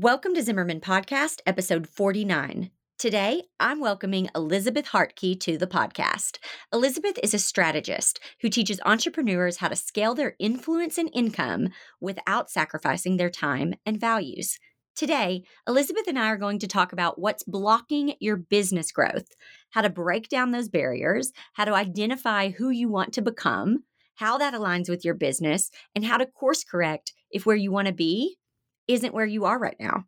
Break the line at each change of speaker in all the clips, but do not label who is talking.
Welcome to Zimmerman Podcast, episode 49. Today, I'm welcoming Elizabeth Hartke to the podcast. Elizabeth is a strategist who teaches entrepreneurs how to scale their influence and income without sacrificing their time and values. Today, Elizabeth and I are going to talk about what's blocking your business growth, how to break down those barriers, how to identify who you want to become, how that aligns with your business, and how to course correct if where you want to be isn't where you are right now.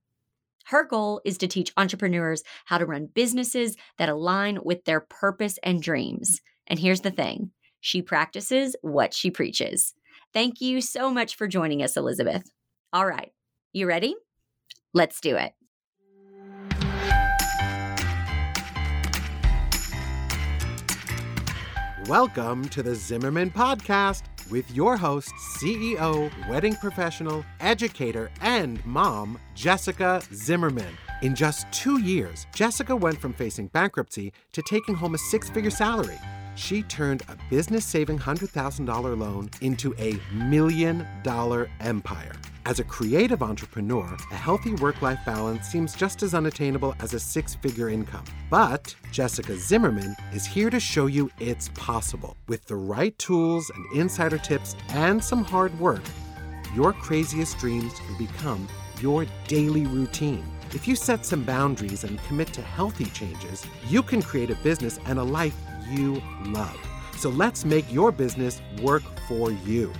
Her goal is to teach entrepreneurs how to run businesses that align with their purpose and dreams. And here's the thing she practices what she preaches. Thank you so much for joining us, Elizabeth. All right, you ready? Let's do it.
Welcome to the Zimmerman Podcast with your host, CEO, wedding professional, educator, and mom, Jessica Zimmerman. In just two years, Jessica went from facing bankruptcy to taking home a six figure salary. She turned a business saving $100,000 loan into a million dollar empire. As a creative entrepreneur, a healthy work life balance seems just as unattainable as a six figure income. But Jessica Zimmerman is here to show you it's possible. With the right tools and insider tips and some hard work, your craziest dreams can become your daily routine. If you set some boundaries and commit to healthy changes, you can create a business and a life you love. So let's make your business work for you.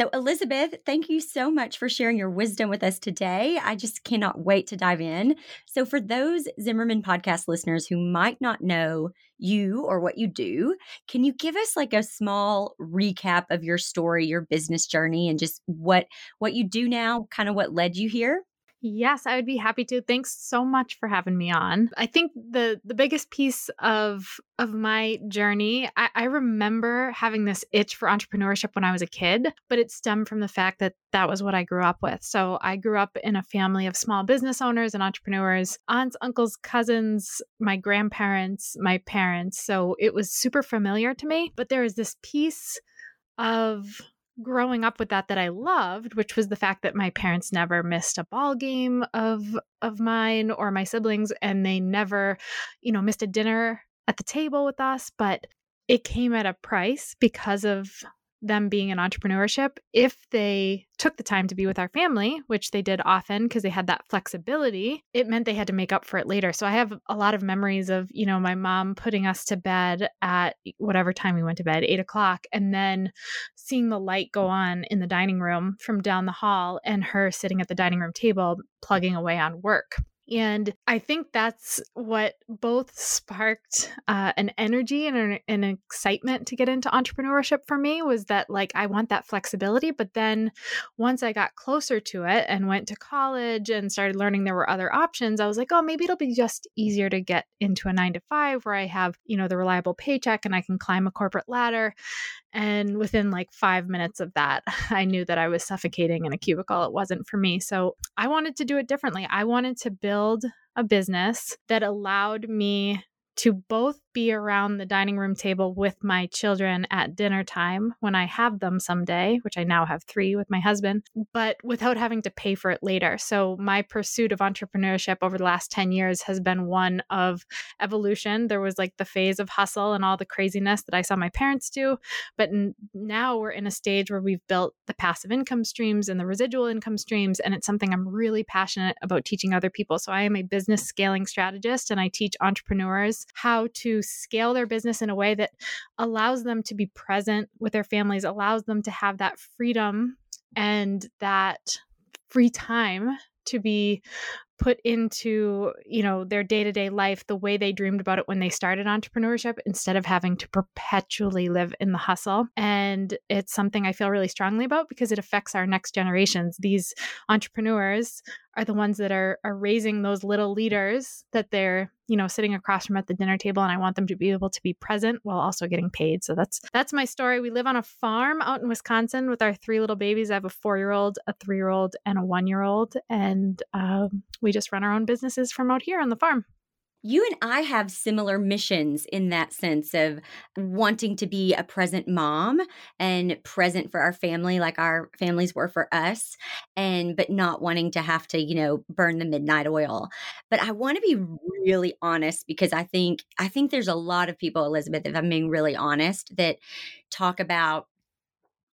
So, Elizabeth, thank you so much for sharing your wisdom with us today. I just cannot wait to dive in. So, for those Zimmerman podcast listeners who might not know you or what you do, can you give us like a small recap of your story, your business journey, and just what what you do now, kind of what led you here?
Yes, I would be happy to. Thanks so much for having me on. I think the the biggest piece of of my journey, I, I remember having this itch for entrepreneurship when I was a kid, but it stemmed from the fact that that was what I grew up with. So I grew up in a family of small business owners and entrepreneurs, aunts, uncles, cousins, my grandparents, my parents. So it was super familiar to me. But there is this piece of growing up with that that I loved, which was the fact that my parents never missed a ball game of of mine or my siblings and they never, you know, missed a dinner at the table with us, but it came at a price because of them being in entrepreneurship if they took the time to be with our family which they did often because they had that flexibility it meant they had to make up for it later. So i have a lot of memories of you know my mom putting us to bed at whatever time we went to bed eight o'clock and then seeing the light go on in the dining room from down the hall and her sitting at the dining room table plugging away on work and I think that's what both sparked uh, an energy and an, an, excitement to get into entrepreneurship for me was that, like, I want that flexibility. But then once I got closer to it and went to college and started learning there were other options, I was like, oh, maybe it'll be just easier to get into a nine to five where I have, you know, the reliable paycheck and I can climb a corporate ladder. And within like five minutes of that, I knew that I was suffocating in a cubicle. It wasn't for me. So I wanted to do it differently. I wanted to build a business that allowed me to both be around the dining room table with my children at dinner time when I have them someday, which I now have three with my husband, but without having to pay for it later. So, my pursuit of entrepreneurship over the last 10 years has been one of evolution. There was like the phase of hustle and all the craziness that I saw my parents do. But n- now we're in a stage where we've built the passive income streams and the residual income streams. And it's something I'm really passionate about teaching other people. So, I am a business scaling strategist and I teach entrepreneurs how to scale their business in a way that allows them to be present with their families, allows them to have that freedom and that free time to be put into you know their day-to-day life the way they dreamed about it when they started entrepreneurship instead of having to perpetually live in the hustle. And it's something i feel really strongly about because it affects our next generations. These entrepreneurs are the ones that are are raising those little leaders that they're you know sitting across from at the dinner table and I want them to be able to be present while also getting paid. So that's that's my story. We live on a farm out in Wisconsin with our three little babies. I have a 4-year-old, a 3-year-old and a 1-year-old and um, we just run our own businesses from out here on the farm.
You and I have similar missions in that sense of wanting to be a present mom and present for our family like our families were for us and but not wanting to have to, you know, burn the midnight oil. But I want to be really honest because I think I think there's a lot of people Elizabeth if I'm being really honest that talk about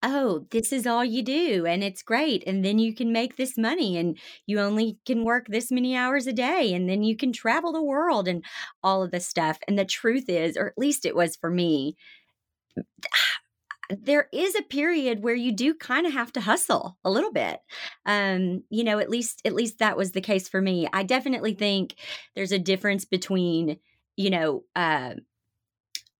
oh, this is all you do and it's great. And then you can make this money and you only can work this many hours a day and then you can travel the world and all of this stuff. And the truth is, or at least it was for me, there is a period where you do kind of have to hustle a little bit um you know at least at least that was the case for me i definitely think there's a difference between you know uh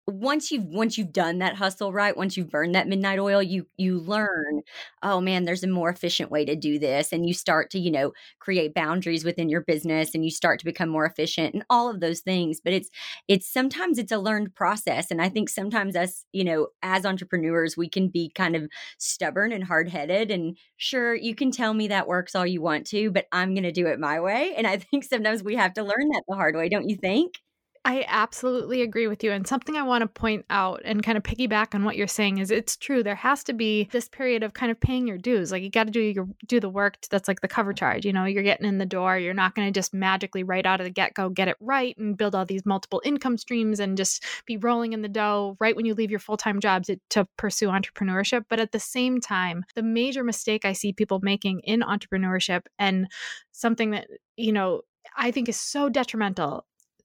once you've once you've done that hustle right once you've burned that midnight oil you you learn oh man there's a more efficient way to do this. And you start to you know create boundaries within your business and you start to become more efficient and all of those things. But it's it's sometimes it's a learned process. And i think sometimes us you know as entrepreneurs we can be kind of stubborn and hard-headed and sure you can tell me that works all you want to but i'm going to do it my way. And i think sometimes we have to learn that the hard way don't you think
I absolutely agree with you. And something I want to point out and kind of piggyback on what you're saying is it's true. There has to be this period of kind of paying your dues. Like you got to do your do the work. That's like the cover charge. You know, you're getting in the door. You're not going to just magically right out of the get go get it right and build all these multiple income streams and just be rolling in the dough right when you leave your full time job to, to pursue entrepreneurship. But at the same time, the major mistake I see people making in entrepreneurship and something that you know I think is so detrimental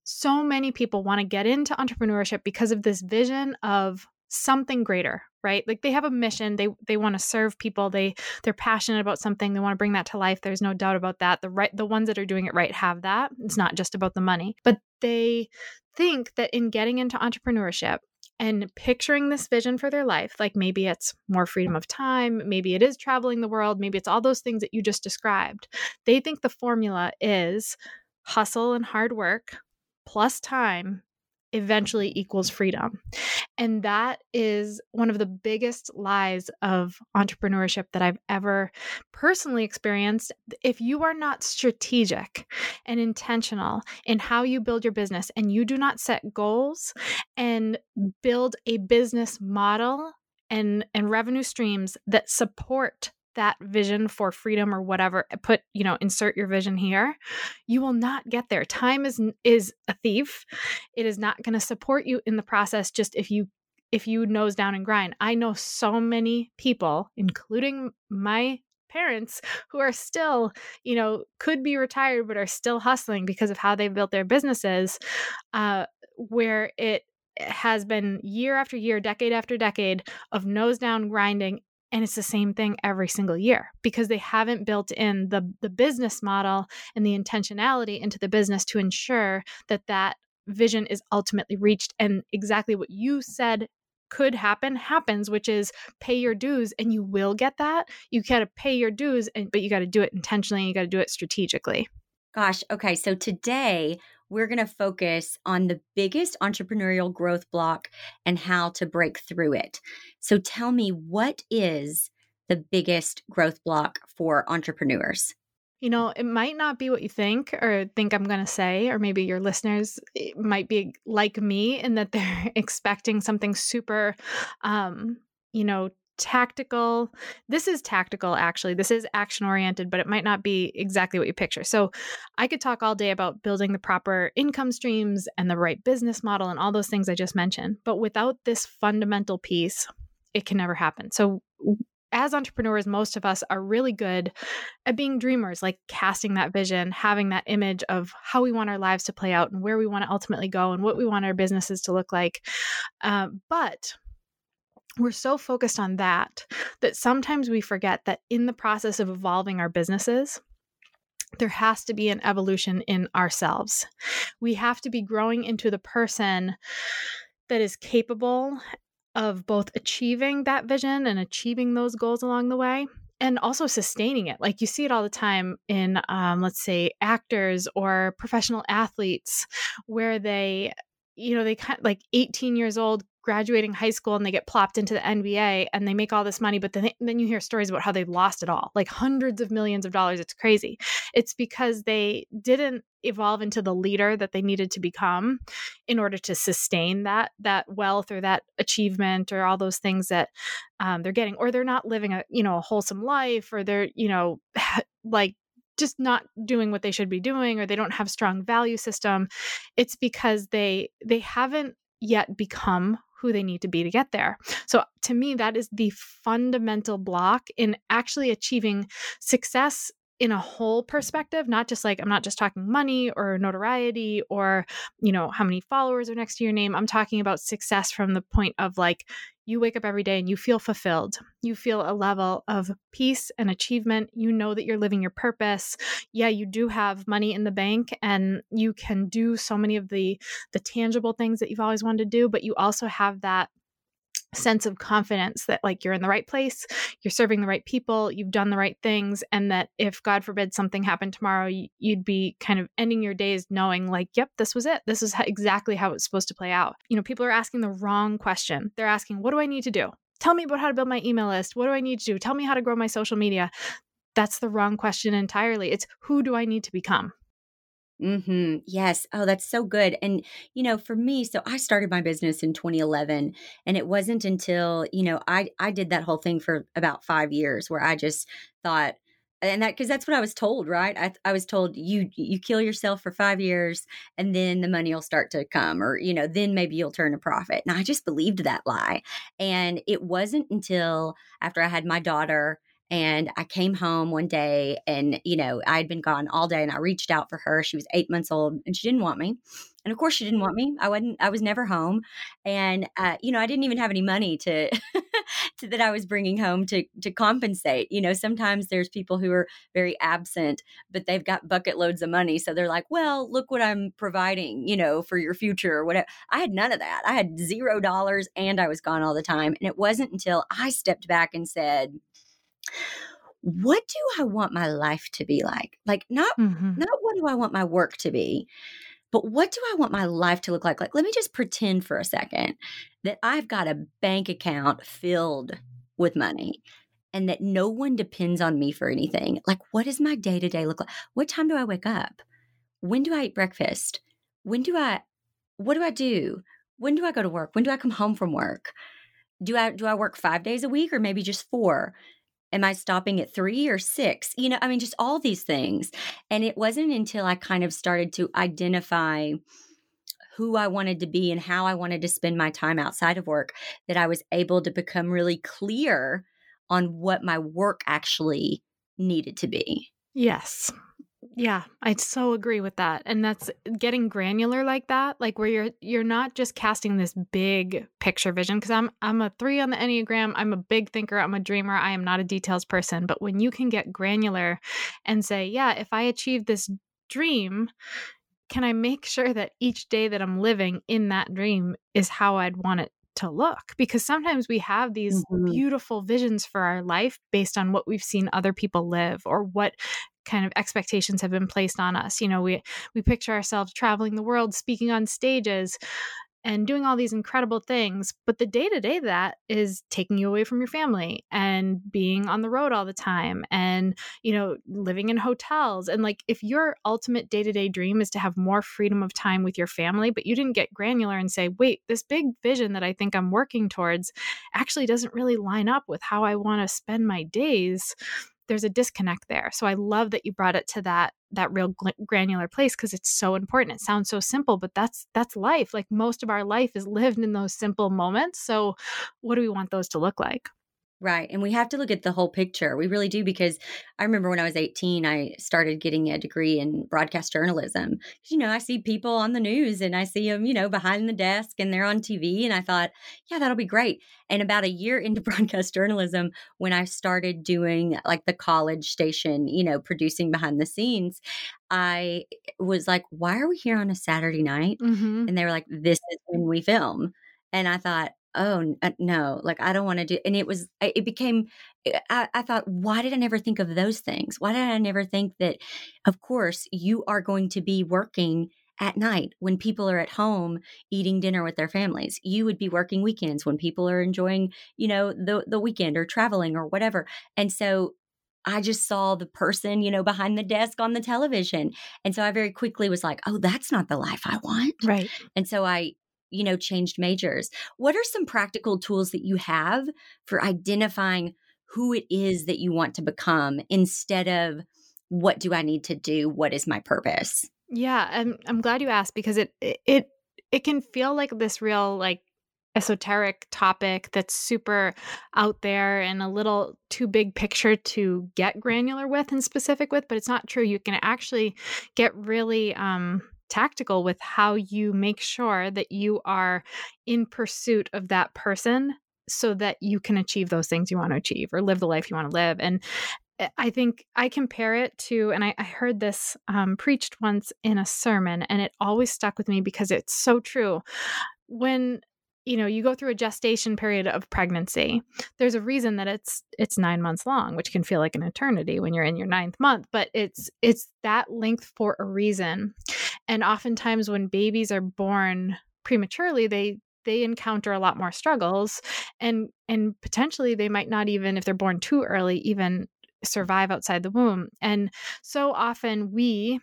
so many people want to get into entrepreneurship because of this vision of something greater right? Like they have a mission they they want to serve people they they're passionate about something they want to bring that to life there's no doubt about that. The right the ones that are doing it right have that it's not just about the money. But they think that in getting into entrepreneurship and picturing this vision for their life like maybe it's more freedom of time maybe it is traveling the world maybe it's all those things that you just described they think the formula is hustle and hard work plus time eventually equals freedom. And that is one of the biggest lies of entrepreneurship that I've ever personally experienced. If you are not strategic and intentional in how you build your business and you do not set goals and build a business model and and revenue streams that support that vision for freedom or whatever uh, put you know insert your vision here you will not get there. Time is is a thief. It is not going to support you in the process just if you if you nose down and grind. I know so many people including my parents who are still, you know, could be retired but are still hustling because of how they've built their businesses, uh, where it has been year after year, decade after decade of nose down grinding and it's the same thing every single year because they haven't built in the the business model and the intentionality into the business to ensure that that vision is ultimately reached. And exactly what you said could happen happens which is pay your dues and you will get that. You got to pay your dues and but you got to do it intentionally you got to do it strategically.
Gosh okay so today we're going to focus on the biggest entrepreneurial growth block and how to break through it. So tell me, what is the biggest growth block for entrepreneurs?
You know, it might not be what you think or think I'm going to say, or maybe your listeners might be like me in that they're expecting something super, um, you know, tactical. This is tactical, actually. This is action oriented, but it might not be exactly what you picture. So I could talk all day about building the proper income streams and the right business model and all those things I just mentioned. But without this fundamental piece, it can never happen. So as entrepreneurs, most of us are really good at being dreamers, like casting that vision, having that image of how we want our lives to play out and where we want to ultimately go and what we want our businesses to look like. Uh, but we're so focused on that that sometimes we forget that in the process of evolving our businesses, there has to be an evolution in ourselves. We have to be growing into the person that is capable of both achieving that vision and achieving those goals along the way and also sustaining it like you see it all the time in um, let's say actors or professional athletes where they you know they kind of like 18 years old graduating high school and they get plopped into the NBA and they make all this money, but then, then you hear stories about how they lost it all, like hundreds of millions of dollars. It's crazy. It's because they didn't evolve into the leader that they needed to become in order to sustain that that wealth or that achievement or all those things that um, they're getting or they're not living a you know a wholesome life or they're you know like just not doing what they should be doing or they don't have strong value system it's because they they haven't yet become who they need to be to get there. So to me that is the fundamental block in actually achieving success in a whole perspective not just like i'm not just talking money or notoriety or you know how many followers are next to your name i'm talking about success from the point of like you wake up every day and you feel fulfilled. You feel a level of peace and achievement. You know that you're living your purpose. Yeah, you do have money in the bank and you can do so many of the the tangible things that you've always wanted to do, but you also have that sense of confidence that like you're in the right place you're serving the right people you've done the right things and that if god forbid something happened tomorrow you'd be kind of ending your days knowing like yep this was it. This is exactly how it's supposed to play out. You know people are asking the wrong question. They're asking what do i need to do? Tell me about how to build my email list. What do i need to do? Tell me how to grow my social media. That's the wrong question entirely. It's who do i need to become
hmm Yes. Oh, that's so good. And, you know, for me, so I started my business in 2011 and it wasn't until, you know, I, I did that whole thing for about five years where I just thought, and that, cause that's what I was told, right? I, I was told you, you kill yourself for five years and then the money will start to come or, you know, then maybe you'll turn a profit. And I just believed that lie. And it wasn't until after I had my daughter and I came home one day and, you know, I had been gone all day and I reached out for her. She was eight months old and she didn't want me. And of course she didn't want me. I wasn't, I was never home. And, uh, you know, I didn't even have any money to, to, that I was bringing home to, to compensate. You know, sometimes there's people who are very absent, but they've got bucket loads of money. So they're like, well, look what I'm providing, you know, for your future or whatever. I had none of that. I had zero dollars and I was gone all the time. And it wasn't until I stepped back and said, what do I want my life to be like? Like not mm-hmm. not what do I want my work to be, but what do I want my life to look like? Like let me just pretend for a second that I've got a bank account filled with money and that no one depends on me for anything. Like what does my day-to-day look like? What time do I wake up? When do I eat breakfast? When do I what do I do? When do I go to work? When do I come home from work? Do I do I work 5 days a week or maybe just 4? Am I stopping at three or six? You know, I mean, just all these things. And it wasn't until I kind of started to identify who I wanted to be and how I wanted to spend my time outside of work that I was able to become really clear on what my work actually needed to be.
Yes. Yeah, I so agree with that. And that's getting granular like that, like where you're you're not just casting this big picture vision cuz I'm I'm a 3 on the Enneagram, I'm a big thinker, I'm a dreamer, I am not a details person, but when you can get granular and say, yeah, if I achieve this dream, can I make sure that each day that I'm living in that dream is how I'd want it to look because sometimes we have these mm-hmm. beautiful visions for our life based on what we've seen other people live or what kind of expectations have been placed on us. You know, we we picture ourselves traveling the world, speaking on stages, and doing all these incredible things. But the day to day that is taking you away from your family and being on the road all the time and, you know, living in hotels. And like, if your ultimate day to day dream is to have more freedom of time with your family, but you didn't get granular and say, wait, this big vision that I think I'm working towards actually doesn't really line up with how I want to spend my days there's a disconnect there. So I love that you brought it to that that real granular place because it's so important. It sounds so simple, but that's that's life. Like most of our life is lived in those simple moments. So what do we want those to look like?
Right. And we have to look at the whole picture. We really do because I remember when I was 18, I started getting a degree in broadcast journalism. You know, I see people on the news and I see them, you know, behind the desk and they're on TV. And I thought, yeah, that'll be great. And about a year into broadcast journalism, when I started doing like the college station, you know, producing behind the scenes, I was like, why are we here on a Saturday night? Mm-hmm. And they were like, this is when we film. And I thought, oh uh, no like i don't want to do and it was it became eh, I, I, thought why did i never think of those things why did i never think that of course you are going to be working at night when people are at home eating dinner with their families you would be working weekends when people are enjoying you know the the weekend or traveling or whatever and so I just saw the person, you know, behind the desk on the television. And so I very quickly was like, oh, that's not the life I want.
Right.
And so I, you know, changed majors. What are some practical tools that you have for identifying who it is that you want to become instead of what do I need to do? What is my purpose?
Yeah, I'm I'm glad you asked because it it it can feel like this real like esoteric topic that's super out there and a little too big picture to get granular with and specific with, but it's not true. You can actually get really um tactical with how you make sure that you are in pursuit of that person so that you can achieve those things you want to achieve or live the life you want to live. And eh, I think I compare it to, and I, I heard this um, preached once in a sermon, and it always stuck with me because it's so true. When you know you go through a gestation period of pregnancy there's a reason that it's it's nine months long which can feel like an eternity when you're in your ninth month but it's it's that length for a reason. And oftentimes when babies are born prematurely they they encounter a lot more struggles and and potentially they might not even if they're born too early even survive outside the womb. And so often we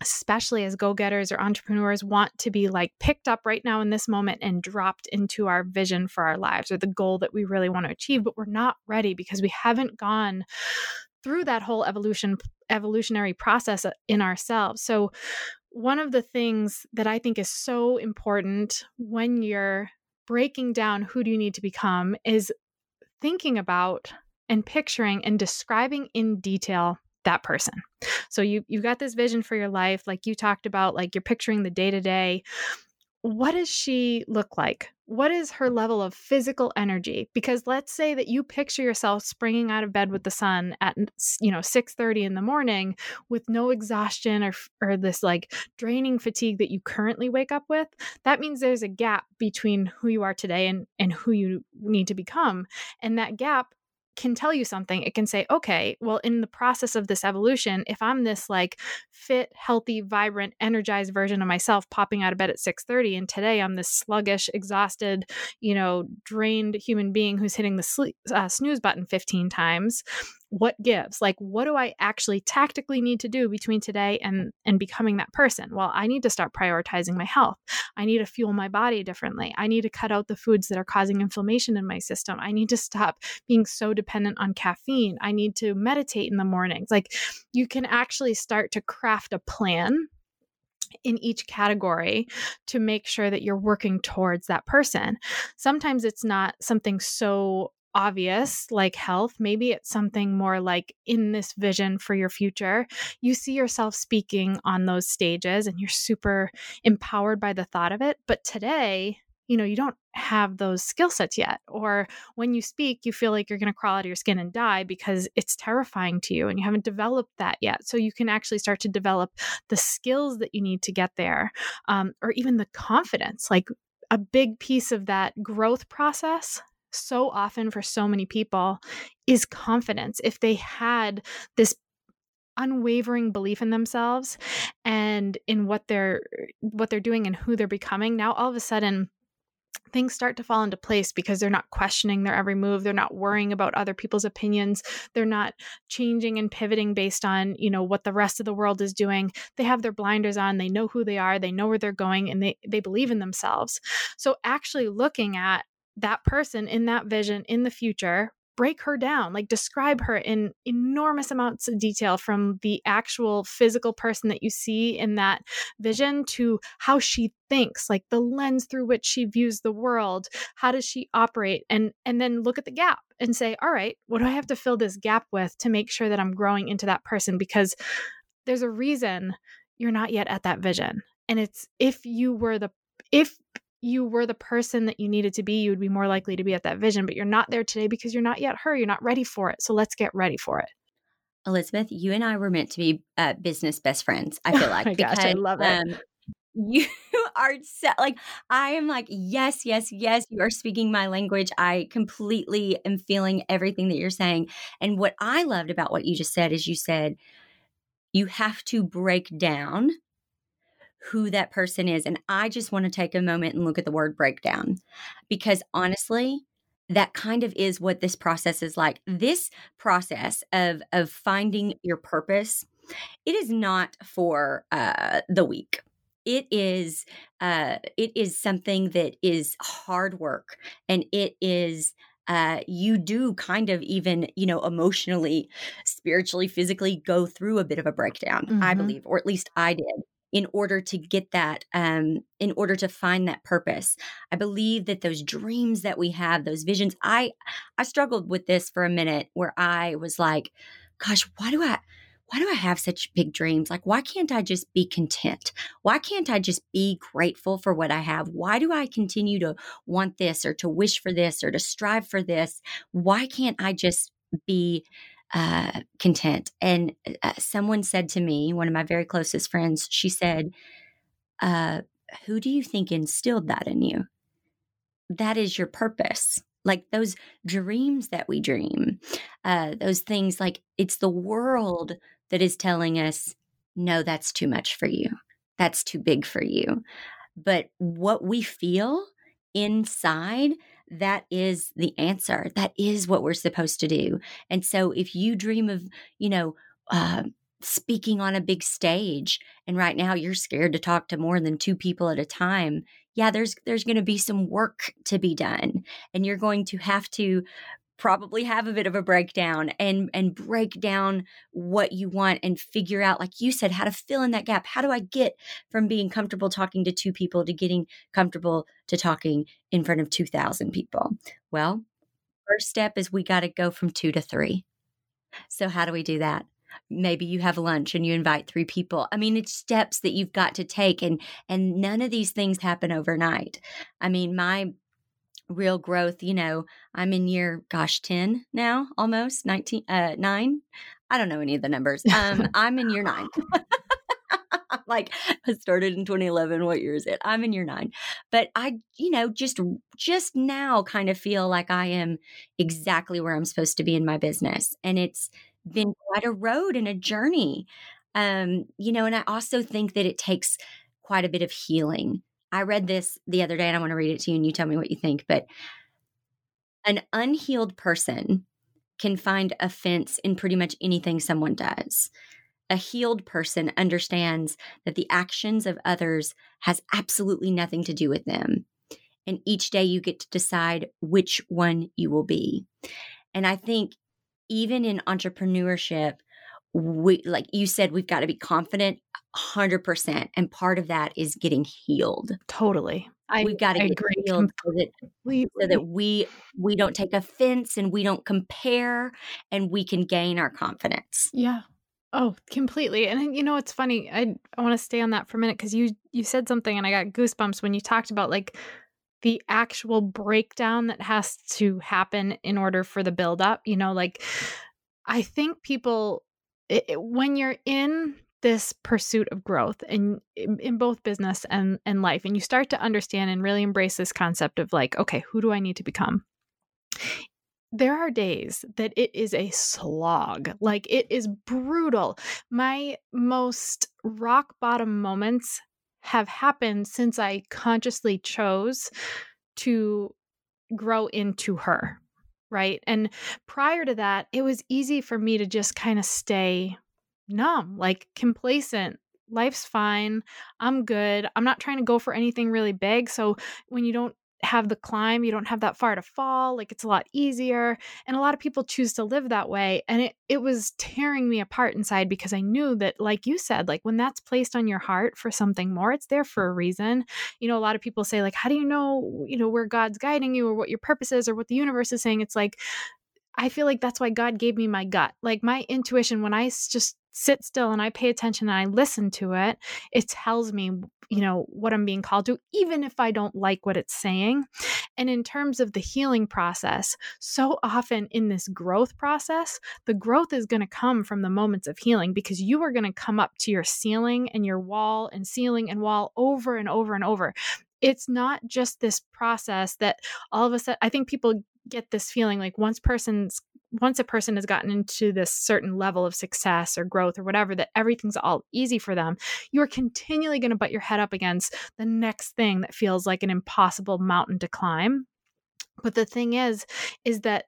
especially as go-getters or entrepreneurs want to be like picked up right now in this moment and dropped into our vision for our lives or the goal that we really want to achieve but we're not ready because we haven't gone through that whole evolution evolutionary process uh, in ourselves. So one of the things that I think is so important when you're breaking down who do you need to become is thinking about and picturing and describing in detail that person. So you you've got this vision for your life like you talked about like you're picturing the day to day what does she look like? What is her level of physical energy? Because let's say that you picture yourself springing out of bed with the sun at you know 6:30 in the morning with no exhaustion or or this like draining fatigue that you currently wake up with. That means there's a gap between who you are today and and who you need to become. And that gap can tell you something. It can say, okay, well, in the process of this evolution, if I'm this like fit, healthy, vibrant, energized version of myself popping out of bed at 6:30 and today I'm this sluggish, exhausted, you know, drained human being who's hitting the sleep, uh, snooze button 15 times, what gives? Like what do i actually tactically need to do between today and and becoming that person? Well i need to start prioritizing my health. I need to fuel my body differently. I need to cut out the foods that are causing inflammation in my system. I need to stop being so dependent on caffeine. I need to meditate in the mornings. Like you can actually start to craft a plan in each category to make sure that you're working towards that person. Sometimes it's not something so obvious like health maybe it's something more like in this vision for your future. You see yourself speaking on those stages and you're super empowered by the thought of it but today you know you don't have those skill sets yet or when you speak you feel like you're going to crawl out of your skin and die because it's terrifying to you and you haven't developed that yet. So you can actually start to develop the skills that you need to get there um, or even the confidence like a big piece of that growth process so often for so many people is confidence. If they had this unwavering belief in themselves and in what they're what they're doing and who they're becoming, now all of a sudden things start to fall into place because they're not questioning their every move they're not worrying about other people's opinions they're not changing and pivoting based on you know what the rest of the world is doing they have their blinders on they know who they are they know where they're going and they they believe in themselves so actually looking at that person in that vision in the future break her down like describe her in enormous amounts of detail from the actual physical person that you see in that vision to how she thinks like the lens through which she views the world how does she operate and and then look at the gap and say all right what do i have to fill this gap with to make sure that i'm growing into that person? Because there's a reason you're not yet at that vision and it's if you were the if you were the person that you needed to be, you would be more likely to be at that vision. But you're not there today because you're not yet her. You're not ready for it. So let's get ready for it.
Elizabeth, you and I were meant to be uh, business best friends. I feel like
oh because, gosh, I love it. Um,
you are so, like I am like yes, yes, yes. You are speaking my language. I completely am feeling everything that you're saying. And what I loved about what you just said is you said you have to break down who that person is. And I just want to take a moment and look at the word breakdown because honestly, that kind of is what this process is like. This process of of finding your purpose, it is not for uh, the weak. It is uh, it is something that is hard work, and it is uh, you do kind of even, you know, emotionally, spiritually, physically go through a bit of a breakdown, mm-hmm. I believe, or at least I did in order to get that um in order to find that purpose i believe that those dreams that we have those visions i i struggled with this for a minute where i was like gosh why do i why do I have such big dreams? Like, why can't I just be content? Why can't I just be grateful for what I have? Why do I continue to want this or to wish for this or to strive for this? Why can't I just be uh, content? And uh, someone said to me, one of my very closest friends, she said, uh, Who do you think instilled that in you? That is your purpose like those dreams that we dream uh, those things like it's the world that is telling us, no, that's too much for you. That's too big for you. But what we feel inside, that is the answer. That is what we're supposed to do. And so if you dream of, you know, uh, speaking on a big stage and right now you're scared to talk to more than two people at a time yeah there's there's going to be some work to be done and you're going to have to probably have a bit of a breakdown and and break down what you want and figure out like you said how to fill in that gap. How do i get from being comfortable talking to two people to getting comfortable to talking in front of 2000 people? Well first step is we got to go from 2 to 3 so how do we do that? Maybe you have lunch and you invite three people. I mean it's steps that you've got to take and and none of these things happen overnight. I mean my real growth you know i'm in year gosh 10 now almost 19 uh 9 i don't know any of the numbers. Um i'm in year 9 like I started in 2011 what year is it? I'm in year 9 but i you know just just now kind of feel like i am exactly where i'm supposed to be in my business and it's been quite a road and a journey. Um you know and i also think that it takes quite a bit of healing I read this the other day and I want to read it to you and you tell me what you think. But an unhealed person can find offense in pretty much anything someone does. A healed person understands that the actions of others has absolutely nothing to do with them. And each day you get to decide which one you will be. And I think even in entrepreneurship, we like you said we've got to be confident 100% and part of that is getting healed.
Totally.
I, we've got to I get agree healed so that, so that we we don't take offense and we don't compare and we can gain our confidence.
Yeah. Oh completely and you know it's funny i, I want to stay on that for a minute because you you said something and i got goosebumps when you talked about like the actual breakdown that has to happen in order for the build up you know like i think people it, when you're in this pursuit of growth and in, in both business and, and life and you start to understand and really embrace this concept of like okay who do i need to become? There are days that it is a slog like it is brutal. My most rock bottom moments have happened since i consciously chose to grow into her right? And prior to that, it was easy for me to just kind of stay numb, like complacent. Life's fine. I'm good. I'm not trying to go for anything really big. So when you don't have the climb, you don't have that far to fall. Like it's a lot easier. And a lot of people choose to live that way. And it, it was tearing me apart inside because I knew that, like you said, like when that's placed on your heart for something more, it's there for a reason. You know, a lot of people say, like, how do you know, you know, where God's guiding you or what your purpose is or what the universe is saying? It's like, I feel like that's why God gave me my gut. Like my intuition, when I just sit still and I pay attention and I listen to it, it tells me, you know, what I'm being called to, even if I don't like what it's saying. And in terms of the healing process, so often in this growth process, the growth is going to come from the moments of healing because you are going to come up to your ceiling and your wall and ceiling and wall over and over and over it's not just this process that all of a sudden i think people get this feeling like once person's once a person has gotten into this certain level of success or growth or whatever that everything's all easy for them you're continually going to butt your head up against the next thing that feels like an impossible mountain to climb. But the thing is, is that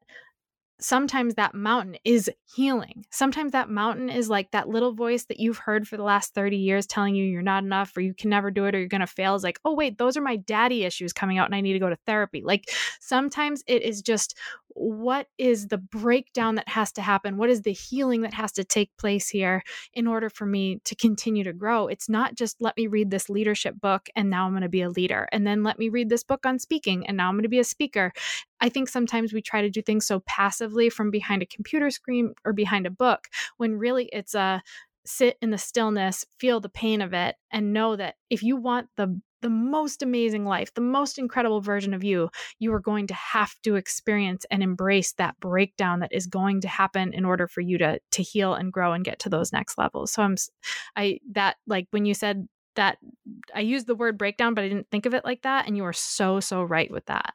sometimes that mountain is healing. Sometimes that mountain is like that little voice that you've heard for the last 30 years telling you you're not enough or you can never do it or you're going to fail is like, oh, wait, those are my daddy issues coming out and I need to go to therapy. Like sometimes it is just what is the breakdown that has to happen? What is the healing that has to take place here in order for me to continue to grow? It's not just let me read this leadership book and now I'm going to be a leader. And then let me read this book on speaking and now I'm going to be a speaker. I think sometimes we try to do things so passively from behind a computer screen or behind a book when really it's a sit in the stillness, feel the pain of it, and know that if you want the the most amazing life, the most incredible version of you, you are going to have to experience and embrace that breakdown that is going to happen in order for you to to heal and grow and get to those next levels. So I'm I that like when you said that I used the word breakdown but I didn't think of it like that and you are so so right with that.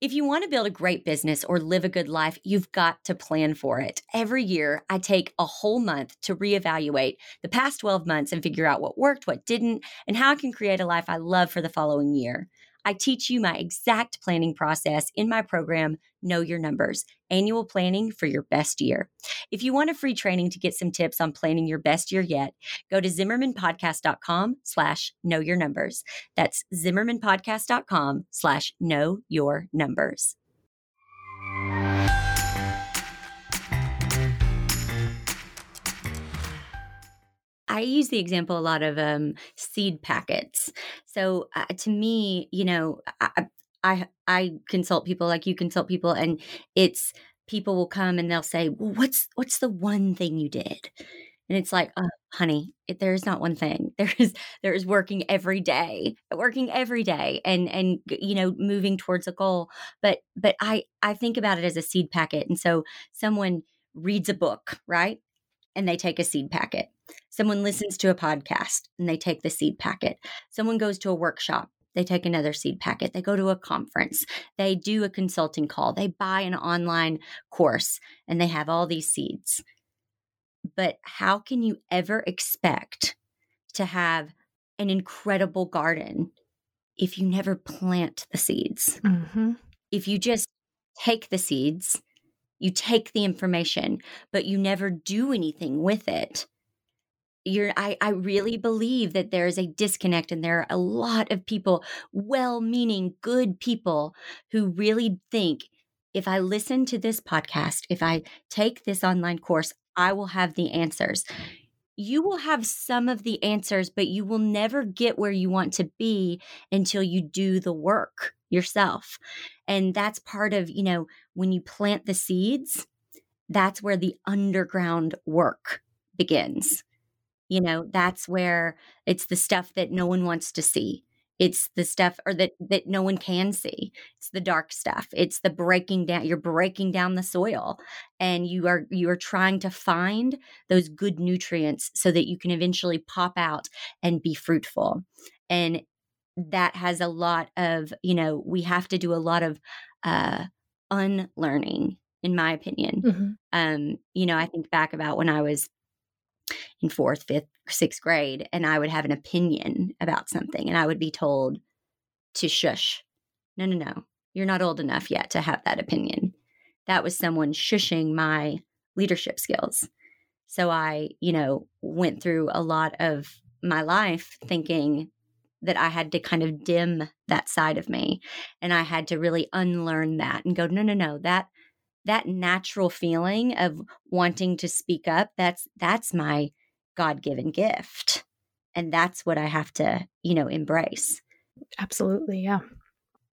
If you want to build a great business or live a good life, you've got to plan for it. Every year, I take a whole month to reevaluate the past 12 months and figure out what worked, what didn't, and how I can create a life I love for the following year. I teach you my exact planning process in my program, Know Your Numbers, annual planning for your best year. If you want a free training to get some tips on planning your best year yet, go to zimmermanpodcast.com slash know your numbers. That's zimmermanpodcast.com slash know your numbers. I use the example a lot of um, seed packets. So uh, to me, you know, I, I I consult people like you consult people, and it's people will come and they'll say, "Well, what's what's the one thing you did?" And it's like, oh, honey, it, there is not one thing. There is there is working every day, working every day, and and you know moving towards a goal. But but I I think about it as a seed packet, and so someone reads a book, right? and they take a seed packet. Someone listens to a podcast and they take the seed packet. Someone goes to a workshop, they take another seed packet. They go to a conference, they do a consulting call, they buy an online course, and they have all these seeds. But how can you ever expect to have an incredible garden if you never plant the seeds? Mm-hmm. If you just take the seeds you take the information, but you never do anything with it. You're, I, I really believe that there is a disconnect, and there are a lot of people, well meaning, good people, who really think if I listen to this podcast, if I take this online course, I will have the answers. You will have some of the answers, but you will never get where you want to be until you do the work yourself. And that's part of, you know, when you plant the seeds, that's where the underground work begins. You know, that's where it's the stuff that no one wants to see. It's the stuff or that that no one can see. It's the dark stuff. It's the breaking down. You're breaking down the soil and you are you are trying to find those good nutrients so that you can eventually pop out and be fruitful. And that has a lot of, you know, we have to do a lot of uh, unlearning, in my opinion. Mm-hmm. Um, you know, I think back about when I was in fourth, fifth, sixth grade, and I would have an opinion about something, and I would be told to shush. No, no, no. You're not old enough yet to have that opinion. That was someone shushing my leadership skills. So I, you know, went through a lot of my life thinking that I had to kind of dim that side of me and I had to really unlearn that and go no no no that that natural feeling of wanting to speak up that's that's my god-given gift and that's what I have to you know embrace.
Absolutely yeah.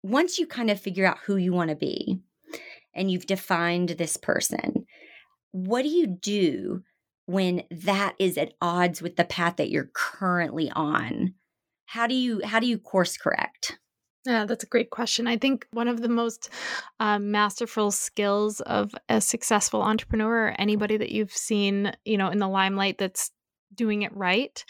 Once you kind of figure out who you want to be and you've defined this person what do you do when that is at odds with the path that you're currently on? How do you how do you course correct?
Yeah, that's a great question. I think one of the most uh, masterful skills of a successful entrepreneur or anybody that you've seen, you know, in the limelight that's doing it right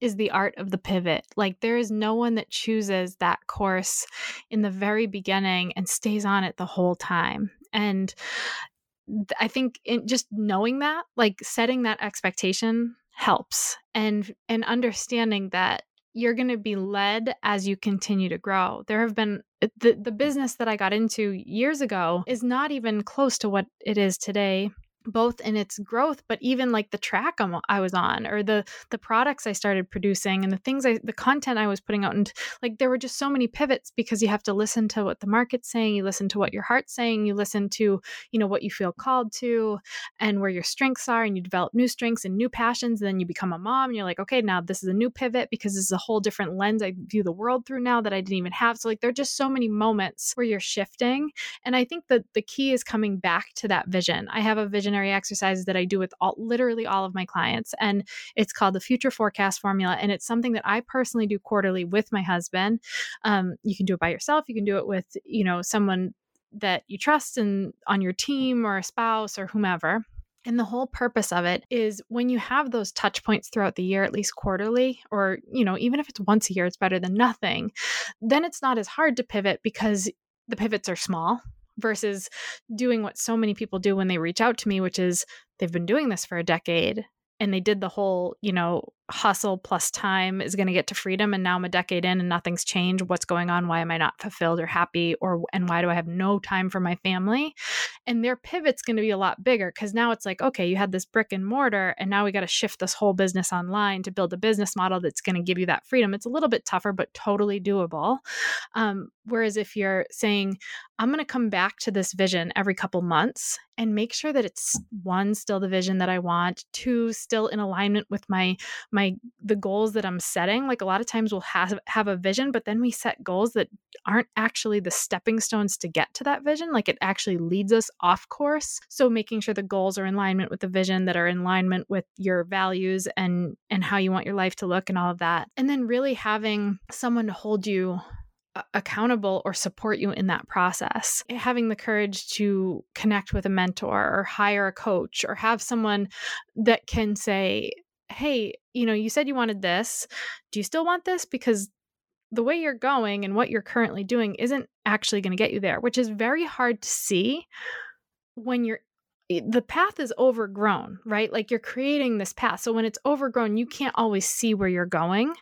is the art of the pivot. Like there is no one that chooses that course in the very beginning and stays on it the whole time. And I think in just knowing that, like setting that expectation helps and and understanding that you're going to be led as you continue to grow. There have been uh, the the business that I got into years ago is not even close to what it is today both in its growth but even like the track I'm, i was on or the the products i started producing and the things i the content i was putting out and like there were just so many pivots because you have to listen to what the market's saying you listen to what your heart's saying you listen to you know what you feel called to and where your strengths are and you develop new strengths and new passions and then you become a mom and you're like okay now this is a new pivot because this is a whole different lens i view the world through now that i didn't even have. So like there are just so many moments where you're shifting and i think that the key is coming back to that vision. I have a vision exercises that I do with all, literally all of my clients. And it's called the Future Forecast Formula. And it's something that I personally do quarterly with my husband. Um, you can do it by yourself, you can do it with, you know, someone that you trust and on your team or a spouse or whomever. And the whole purpose of it is when you have those touch points throughout the year, at least quarterly, or, you know, even if it's once a year, it's better than nothing, then it's not as hard to pivot because the pivots are small versus doing what so many people do when they reach out to me, which is they've been doing this for a decade and they did the whole, you know, hustle plus time is going to get to freedom and now I'm a decade in and nothing's changed. What's going on? Why am I not fulfilled or happy or and why do I have no time for my family? And their pivot's going to be a lot bigger cuz now it's like, okay, you had this brick and mortar and now we got to shift this whole business online to build a business model that's going to give you that freedom. It's a little bit tougher but totally doable. Um, whereas if you're saying I'm going to come back to this vision every couple months and make sure that it's one still the vision that I want, two still in alignment with my my the goals that I'm setting. Like a lot of times we'll have have a vision, but then we set goals that aren't actually the stepping stones to get to that vision. Like it actually leads us off course. So making sure the goals are in alignment with the vision that are in alignment with your values and and how you want your life to look and all of that. And then really having someone to hold you uh, accountable or support you in that process. Eh, having the courage to connect with a mentor or hire a coach or have someone that can say, hey, you know, you said you wanted this. Do you still want this? Because the way you're going and what you're currently doing isn't actually going to get you there, which is very hard to see when you're the path is overgrown, right? Like you're creating this path. So when it's overgrown, you can't always see where you're going.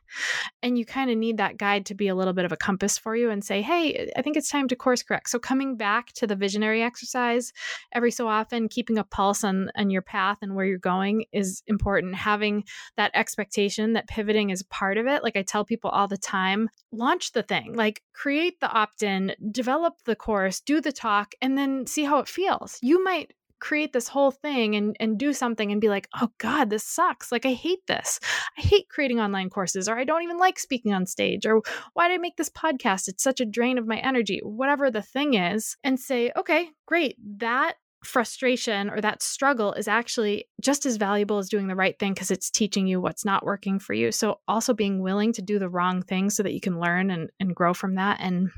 And you kind of need that guide to be a little bit of a compass for you and say, hey, I think it's time to course correct. So coming back to the visionary exercise every so often, keeping a pulse on, on your path and where you're going is important. Having that expectation that pivoting is part of it. Like I tell people all the time, launch the thing, like create the opt in, develop the course, do the talk, and then see how it feels. You might create this whole thing and and do something and be like, "Oh god, this sucks. Like I hate this. I hate creating online courses or I don't even like speaking on stage or why did I make this podcast? It's such a drain of my energy." Whatever the thing is and say, "Okay, great. That frustration or that struggle is actually just as valuable as doing the right thing because it's teaching you what's not working for you. So, also being willing to do the wrong thing so that you can learn and, and grow from that and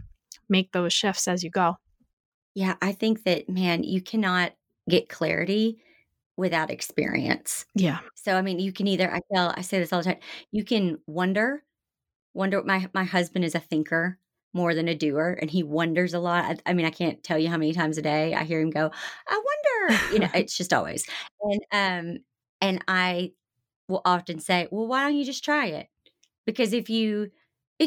make those shifts as you go.
Yeah, I think that, man, you cannot get clarity without experience.
Yeah.
So I mean, you can either I tell I say this all the time. You can wonder, wonder. My my husband is a thinker more than a doer, and he wonders a lot. I, I mean, I can't tell you how many times a day I hear him go, "I wonder." you know, it's just always. And um, and I will often say, "Well, why don't you just try it?" Because if you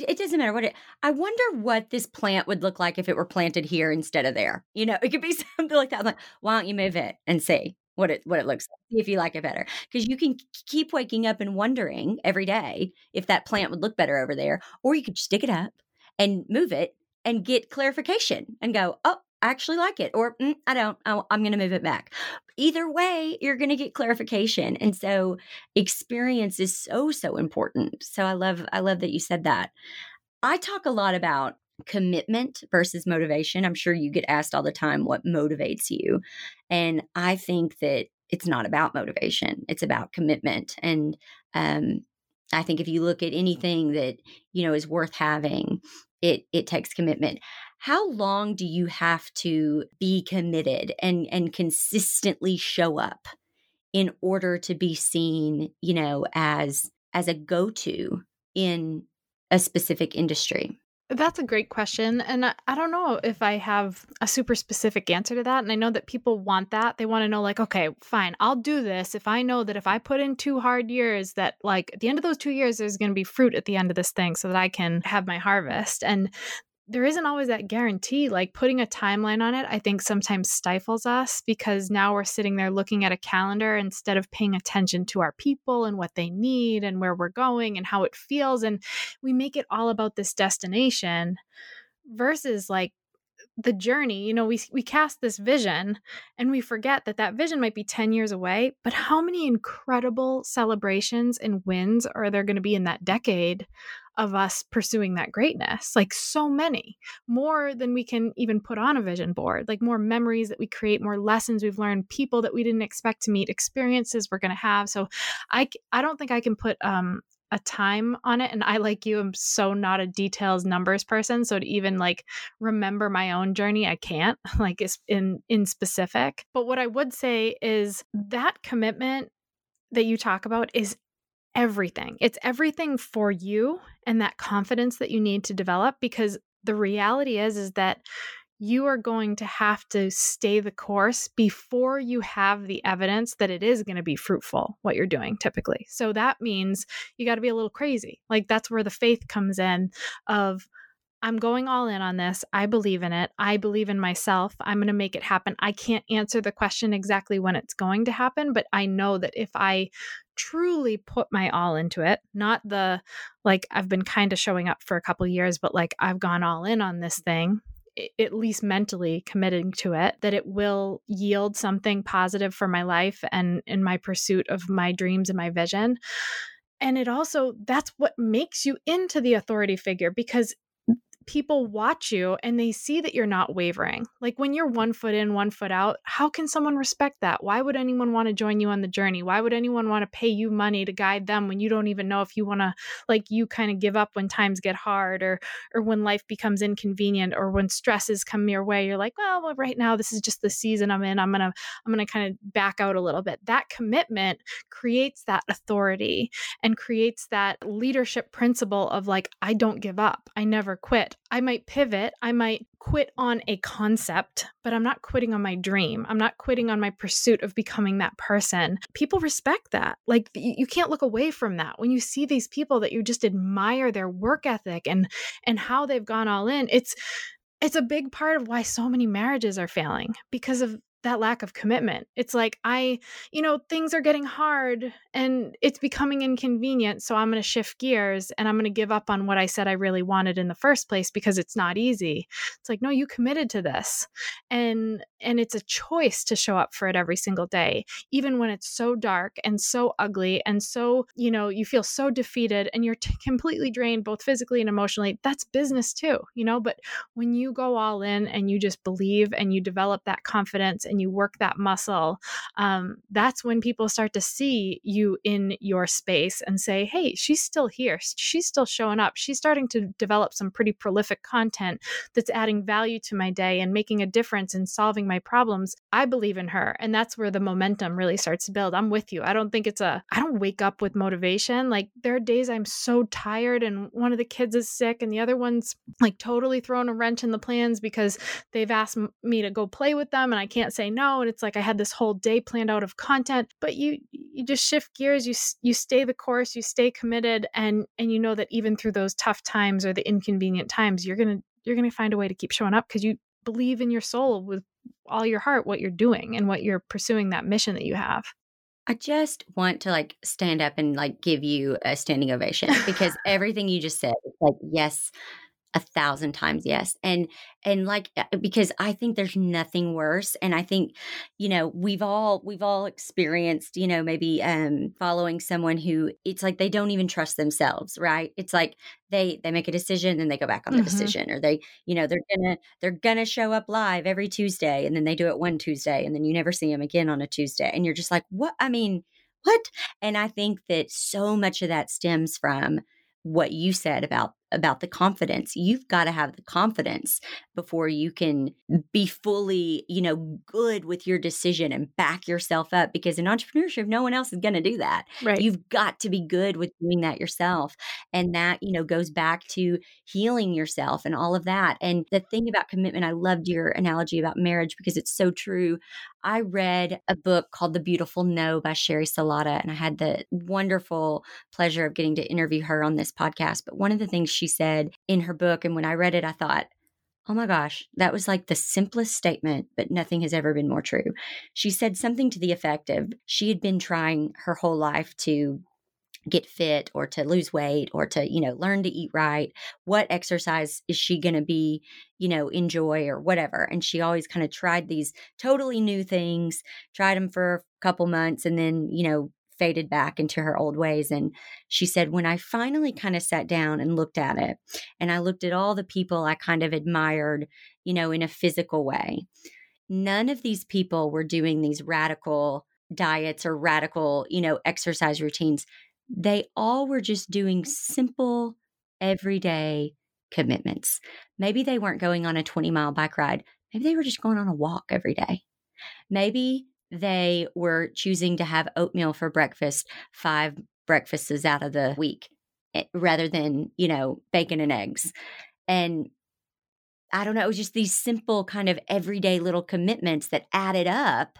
it, it, doesn't matter what it. I wonder what this plant would look like if it were planted here instead of there. You know, it could be something like that. I'm like, why don't you move it and see what it what it looks like? See if you like it better. Because you can keep waking up and wondering every day if that plant would look better over there, or you could stick it up and move it and get clarification and go, oh, Actually like it, or mm, I don't. I'm going to move it back. Either way, you're going to get clarification, and so experience is so so important. So I love I love that you said that. I talk a lot about commitment versus motivation. I'm sure you get asked all the time what motivates you, and I think that it's not about motivation; it's about commitment. And um, I think if you look at anything that you know is worth having, it it takes commitment how long do you have to be committed and and consistently show up in order to be seen you know as as a go-to in a specific industry
That's a great question. And I, I, don't know if I have a super specific answer to that. And I know that people want that. They want to know, like, okay, fine, I'll do this if I know that if I put in two hard years, that like at the end of those two years, there's going to be fruit at the end of this thing so that I can have my harvest. And there isn't always that guarantee. Like putting a timeline on it, I think sometimes stifles us because now we're sitting there looking at a calendar instead of paying attention to our people and what they need and where we're going and how it feels. And we make it all about this destination versus like the journey you know we we cast this vision and we forget that that vision might be 10 years away but how many incredible celebrations and wins are there going to be in that decade of us pursuing that greatness like so many more than we can even put on a vision board like more memories that we create more lessons we've learned people that we didn't expect to meet experiences we're going to have. So i i don't think i can put um a time on it and i like you am so not a details numbers person so to even like remember my own journey i can't like it's in in specific. But what i would say is that commitment that you talk about is everything. It's everything for you and that confidence that you need to develop because the reality is is that you are going to have to stay the course before you have the evidence that it is going to be fruitful what you're doing typically. So that means you got to be a little crazy. Like that's where the faith comes in of I'm going all in on this. I believe in it. I believe in myself. I'm going to make it happen. I can't answer the question exactly when it's going to happen, but I know that if I truly put my all into it, not the like I've been kind of showing up for a couple years, but like I've gone all in on this thing at least mentally committing to it, that it will yield something positive for my life and in my pursuit of my dreams and my vision. And it also, that's what makes you into the authority figure because people watch you and they see that you're not wavering. Like when you're one foot in, one foot out, how can someone respect that? Why would anyone want to join you on the journey? Why would anyone want to pay you money to guide them when you don't even know if you want to like you kind of give up when times get hard or or when life becomes inconvenient or when stresses come your way, you're like, well, well right now this is just the season I'm in. I'm going to I'm going to kind of back out a little bit. That commitment creates that authority and creates that leadership principle of like I don't give up. I never quit. I might pivot. I might quit on a concept, but I'm not quitting on my dream. I'm not quitting on my pursuit of becoming that person. People respect that. Like you, can't look away from that. When you see these people that you just admire their work ethic and and how they've gone all in, it's it's a big part of why so many marriages are failing because of that lack of commitment. It's like I, you know, things are getting hard and it's becoming inconvenient, so I'm going to shift gears and I'm going to give up on what I said I really wanted in the first place because it's not easy. It's like, no, you committed to this. And and it's a choice to show up for it every single day, even when it's so dark and so ugly and so, you know, you feel so defeated and you're t- completely drained both physically and emotionally. That's business too, you know, but when you go all in and you just believe and you develop that confidence and you work that muscle, um, that's when people start to see you in your space and say, hey, she's still here. She's still showing up. She's starting to develop some pretty prolific content that's adding value to my day and making a difference in solving my problems. I believe in her. And that's where the momentum really starts to build. I'm with you. I don't think it's a, I don't wake up with motivation. Like there are days I'm so tired and one of the kids is sick and the other one's like totally thrown a wrench in the plans because they've asked me to go play with them and I can't say no and it's like I had this whole day planned out of content but you you just shift gears you you stay the course you stay committed and and you know that even through those tough times or the inconvenient times you're going to you're going to find a way to keep showing up because you believe in your soul with all your heart what you're doing and what you're pursuing that mission that you have.
I just want to like stand up and like give you a standing ovation because everything you just said, like, yes, a thousand times yes and and like uh, because i think there's nothing worse and i think you know we've all we've all experienced you know maybe um following someone who it's like they don't even trust themselves right it's like they they make a decision and they go back on the mm-hmm. decision or they you know they're gonna they're gonna show up live every tuesday and then they do it one tuesday and then you never see them again on a tuesday and you're just like what i mean what and i think that so much of that stems from what you said about about the confidence. You've got to have the confidence before you can be fully, you know, good with your decision and back yourself up because in entrepreneurship no one else is going to do that.
Right.
You've got to be good with doing that yourself. And that, you know, goes back to healing yourself and all of that. And the thing about commitment, I loved your analogy about marriage because it's so true. I read a book called The Beautiful No by Sheri Salata, and I had the wonderful pleasure of getting to interview her on this podcast. But one of the things she said in her book, and when I read it, I thought, oh my gosh, that was like the simplest statement, but nothing has ever been more true. She said something to the effect of she had been trying her whole life to get fit or to lose weight or to you know learn to eat right what exercise is she going to be you know enjoy or whatever and she always kind of tried these totally new things tried them for a couple months and then you know faded back into her old ways and she said when i finally kind of sat down and looked at it and i looked at all the people i kind of admired you know in a physical way none of these people were doing these radical diets or radical, you know, exercise routines. They all were just doing simple, everyday commitments. Maybe they weren't going on a 20 mile bike ride. Maybe they were just going on a walk every day. Maybe they were choosing to have oatmeal for breakfast five breakfasts out of the week eh, rather than, you know, bacon and eggs. And I don't know, it was just these simple kind of everyday little commitments that added up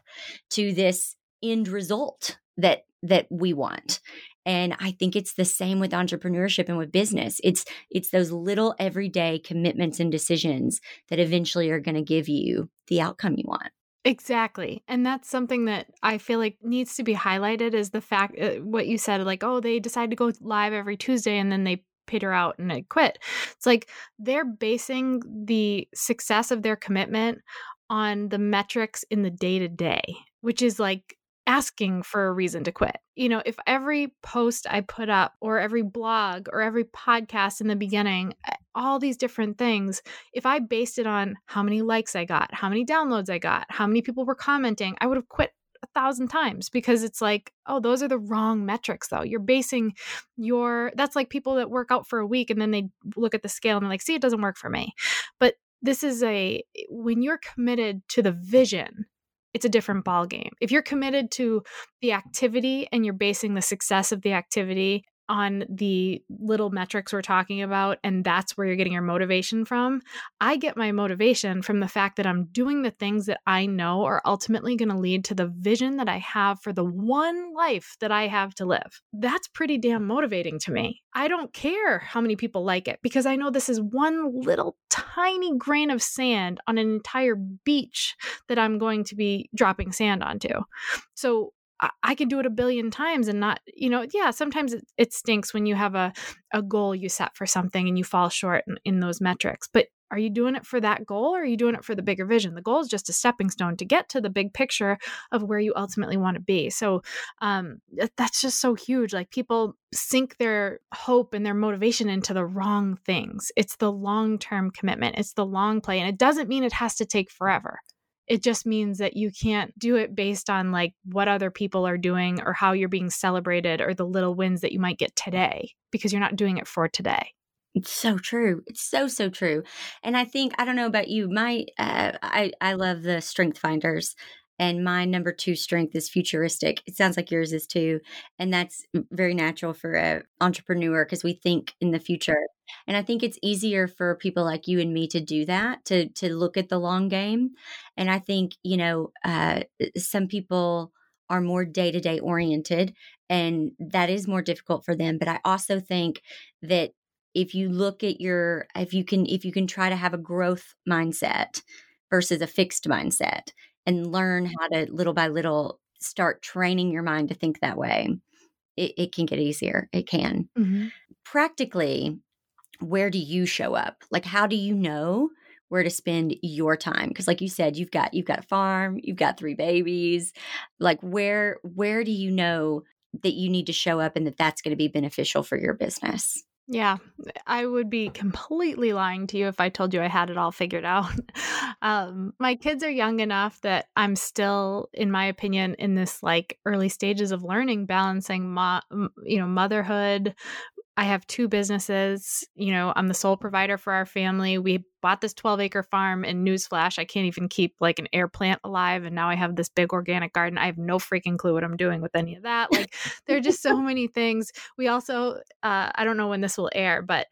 to this end result that that we want. And i think it's the same with entrepreneurship and with business. It's it's those little everyday commitments and decisions that eventually are going to give you the outcome you want
Exactly. And that's something that I feel like needs to be highlighted is the fact uh, what you said like oh they decide to go live every Tuesday and then they peter out and they quit. It's like they're basing the success of their commitment on the metrics in the day to day, which is like asking for a reason to quit. You know, if every post I put up or every blog or every podcast in the beginning, eh, all these different things, if I based it on how many likes I got, how many downloads I got, how many people were commenting, I would have quit a thousand times because it's like, oh, those are the wrong metrics though. You're basing your that's like people that work out for a week and then they look at the scale and they're like, see, it doesn't work for me. But this is a when you're committed to the vision it's a different ball game. If you're committed to the activity and you're basing the success of the activity on the little metrics we're talking about and that's where you're getting your motivation from i get my motivation from the fact that i'm doing the things that i know are ultimately going to lead to the vision that i have for the one life that i have to live. That's pretty damn motivating to me. I don't care how many people like it because i know this is one little tiny grain of sand on an entire beach that i'm going to be dropping sand onto. So I, can do it a billion times and not, you know, yeah, sometimes it, it stinks when you have a, a goal you set for something and you fall short in, in those metrics. But are you doing it for that goal or are you doing it for the bigger vision? The goal is just a stepping stone to get to the big picture of where you ultimately want to be. So um, that's just so huge. Like people sink their hope and their motivation into the wrong things. It's the long term commitment, it's the long play. And it doesn't mean it has to take forever. It just means that you can't do it based on like what other people are doing or how you're being celebrated or the little wins that you might get today because you're not doing it for today.
It's so true. It's so so true. And I think I don't know about you. My uh, I I love the Strength Finders and my number two strength is futuristic. It sounds like yours is too. And that's very natural for an entrepreneur because we think in the future. And I think it's easier for people like you and me to do that, to to look at the long game. And I think, you know, uh, some people are more day to day oriented and that is more difficult for them. But I also think that if you look at your if you can if you can try to have a growth mindset versus a fixed mindset and learn how to little by little start training your mind to think that way, it, it can get easier. It can. Mm-hmm. Practically, where do you show up? Like, how do you know? where to spend your time because like you said you've got you've got a farm you've got three babies like where where do you know that you need to show up and that that's going to be beneficial for your business
yeah, I would be completely lying to you if I told you I had it all figured out. um, my kids are young enough that I'm still, in my opinion, in this like early stages of learning, balancing, mo- you know, motherhood, I have two businesses. You know, I'm the sole provider for our family. We bought this 12 acre farm, and newsflash, I can't even keep like an air plant alive. And now I have this big organic garden. I have no freaking clue what I'm doing with any of that. Like, there are just so many things. We also, uh, I don't know when this will air, but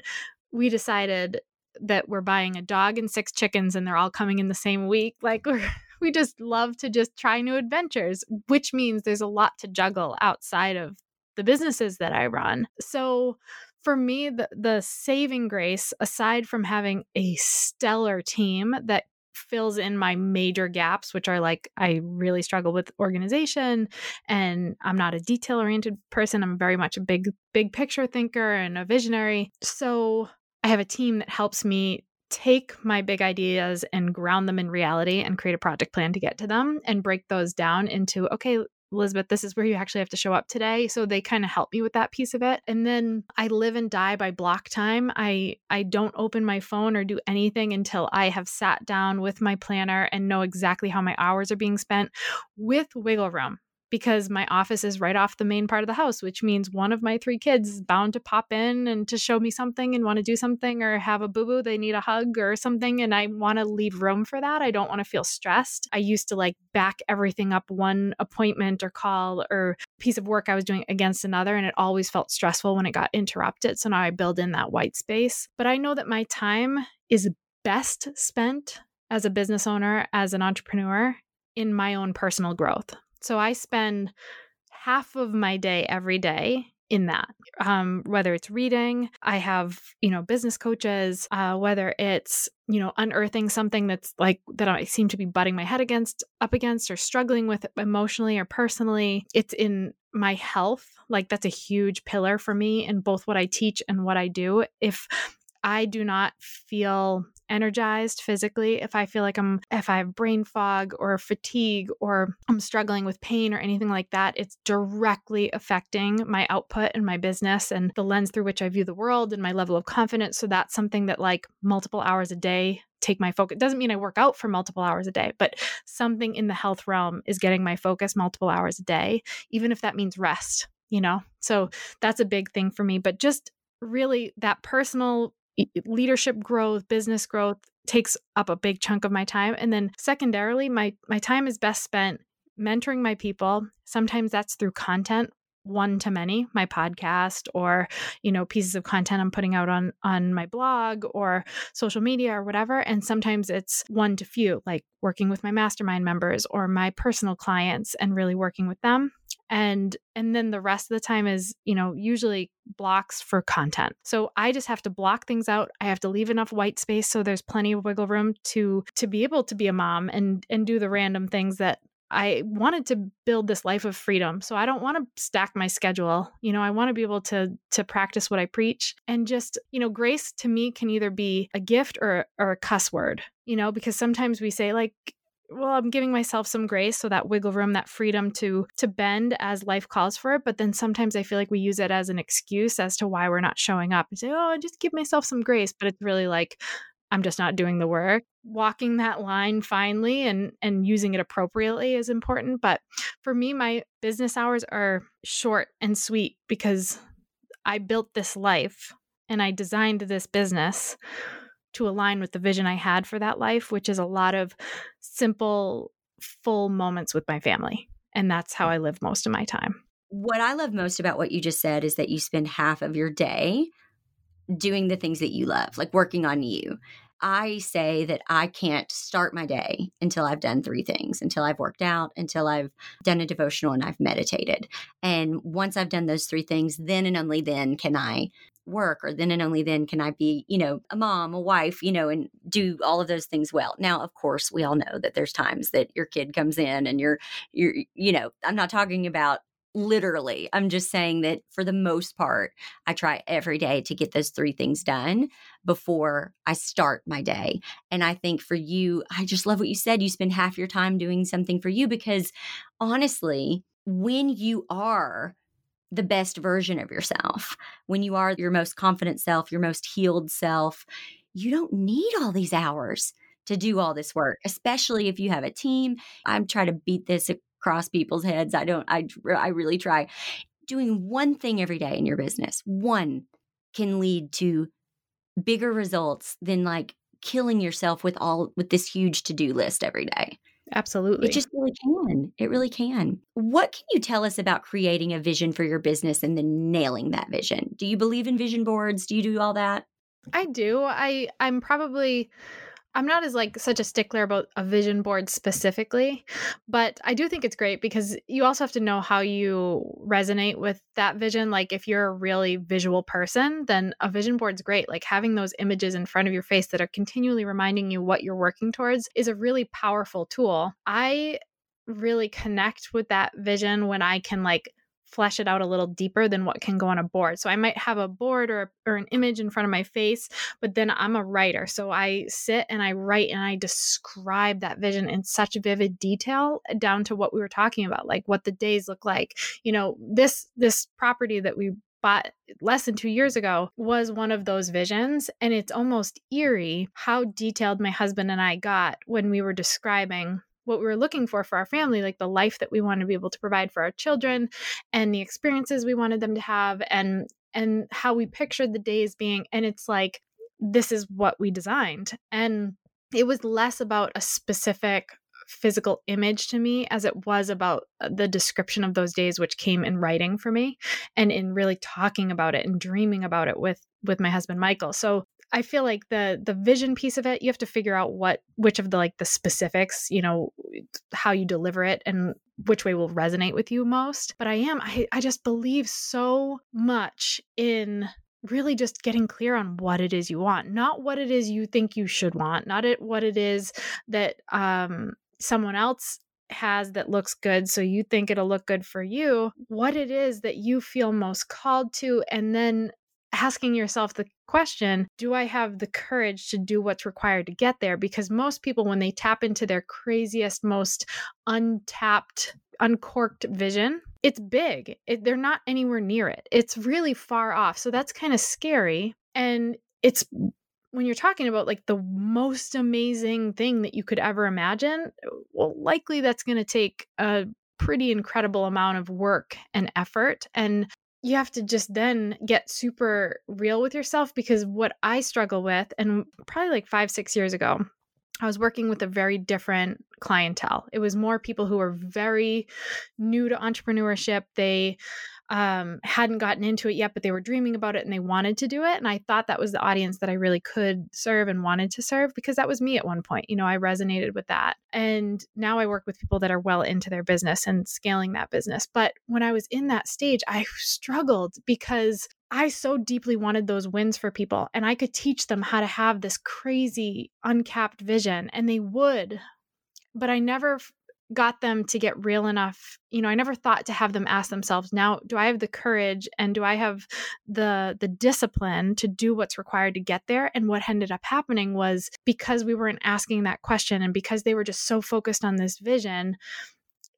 we decided that we're buying a dog and six chickens and they're all coming in the same week. Like, we're, we just love to just try new adventures, which means there's a lot to juggle outside of the businesses that I run. So for me, the, the saving grace, aside from having a stellar team that fills in my major gaps, which are like I really struggle with organization and I'm not a detail oriented person. I'm very much a big, big picture thinker and a visionary. So I have a team that helps me take my big ideas and ground them in reality and create a project plan to get to them and break those down into okay Elizabeth, this is where you actually have to show up today. So they kind of help me with that piece of it. And then I live and die by block time. I I don't open my phone or do anything until I have sat down with my planner and know exactly how my hours are being spent with wiggle room because my office is right off the main part of the house, which means one of my three kids is bound to pop in and to show me something and want to do something or have a boo boo, they need a hug or something. And I want to leave room for that. I don't want to feel stressed. I used to like back everything up one appointment or call or piece of work I was doing against another. And it always felt stressful when it got interrupted. So now I build in that white space. But I know that my time is best spent as a business owner, as an entrepreneur in my own personal growth. So I spend half of my day every day in that um, whether it's reading i have you know business coaches uh, whether it's you know unearthing something that's like that i seem to be butting my head against up against or struggling with emotionally or personally it's in my health. Like that's a huge pillar for me in both what i teach and what i do. If i do not feel energized physically, if I feel like I'm, if I have brain fog or fatigue or I'm struggling with pain or anything like that, it's directly affecting my output and my business and the lens through which I view the world and my level of confidence. So that's something that like multiple hours a day take my focus. It doesn't mean I work out for multiple hours a day, but something in the health realm is getting my focus multiple hours a day, even if that means rest, you know? So that's a big thing for me. But just really that personal leadership growth, business growth takes up a big chunk of my time. And then secondarily, my my time is best spent mentoring my people. Sometimes that's through content one to many my podcast or you know pieces of content i'm putting out on on my blog or social media or whatever and sometimes it's one to few like working with my mastermind members or my personal clients and really working with them and and then the rest of the time is you know usually blocks for content. So i just have to block things out i have to leave enough white space so there's plenty of wiggle room to to be able to be a mom and and do the random things that I wanted to build this life of freedom. So I don't want to stack my schedule. You know, I want to be able to to practice what I preach and just, you know, grace to me can either be a gift or or a cuss word, you know, because sometimes we say like well i'm giving myself some grace so that wiggle room that freedom to to bend as life calls for it but then sometimes i feel like we use it as an excuse as to why we're not showing up and say oh just give myself some grace but it's really like I'm just not doing the work. Walking that line finely and and using it appropriately is important, but for me my business hours are short and sweet because I built this life and I designed this business to align with the vision I had for that life, which is a lot of simple full moments with my family. And that's how I live most of my time.
What I love most about what you just said is that you spend half of your day doing the things that you love, like working on you. I say that I can't start my day until I've done three things until I've worked out, until I've done a devotional and I've meditated. And once I've done those three things, then and only then can I work or then and only then can I be, you know, a mom, a wife, you know, and do all of those things well. Now, of course, we all know that there's times that your kid comes in and you're you're you know, I'm not talking about literally. I'm just saying that for the most part, I try every day to get those three things done before I start my day. And I think for you, I just love what you said. You spend half your time doing something for you because honestly, when you are the best version of yourself, when you are your most confident self, your most healed self, you don't need all these hours to do all this work, especially if you have a team. I'm trying to beat this across people's heads. I don't, I, I really try doing one thing every day in your business, one can lead to bigger results than like killing yourself with all with this huge to-do list every day.
Absolutely.
It just really can. It really can. What can you tell us about creating a vision for your business and then nailing that vision? Do you believe in vision boards? Do you do all that?
I do. I I'm probably I'm not as like such a stickler about a vision board specifically, but I do think it's great because you also have to know how you resonate with that vision. Like if you're a really visual person, then a vision board's great. Like having those images in front of your face that are continually reminding you what you're working towards is a really powerful tool. I really connect with that vision when I can like flesh it out a little deeper than what can go on a board. So I might have a board or or an image in front of my face, but then I'm a writer. So I sit and I write and I describe that vision in such vivid detail eh, down to what we were talking about, like what the days look like. You know, this this property that we bought less than two years ago was one of those visions. And it's almost eerie how detailed my husband and I got when we were describing what we were looking for for our family like the life that we want to be able to provide for our children and the experiences we wanted them to have and and how we pictured the days being and it's like this is what we designed and it was less about a specific physical image to me as it was about uh, the description of those days which came in writing for me and in really talking about it and dreaming about it with with my husband Michael. So I feel like the the vision piece of it, you have to figure out what which of the like the specifics, you know, how you deliver it and which way will resonate with you most. But I am I, I just believe so much in really just getting clear on what it is you want, not what it is you think you should want, not it what it is that um someone else has that looks good so you think it'll look good for you what it is that you feel most called to and then asking yourself the question do I have the courage to do what's required to get there? Because most people, when they tap into their craziest, most untapped, uncorked vision, it's big. It, they're not anywhere near it. It's really far off. So that's kind of scary. And it's when you're talking about like the most amazing thing that you could ever imagine, well, likely that's going to take a pretty incredible amount of work and effort. And you have to just then get super real with yourself because what I struggle with, and probably like five, six years ago, I was working with a very different clientele. It was more people who were very new to entrepreneurship. They um, hadn't gotten into it yet, but they were dreaming about it and they wanted to do it. And I thought that was the audience that I really could serve and wanted to serve because that was me at one point. You know, I resonated with that. And now I work with people that are well into their business and scaling that business. But when I was in that stage, I struggled because I so deeply wanted those wins for people and I could teach them how to have this crazy uncapped vision and they would. But I never got them to get real enough you know i never thought to have them ask themselves now do i have the courage and do i have the the discipline to do what's required to get there? And what ended up happening was because we weren't asking that question and because they were just so focused on this vision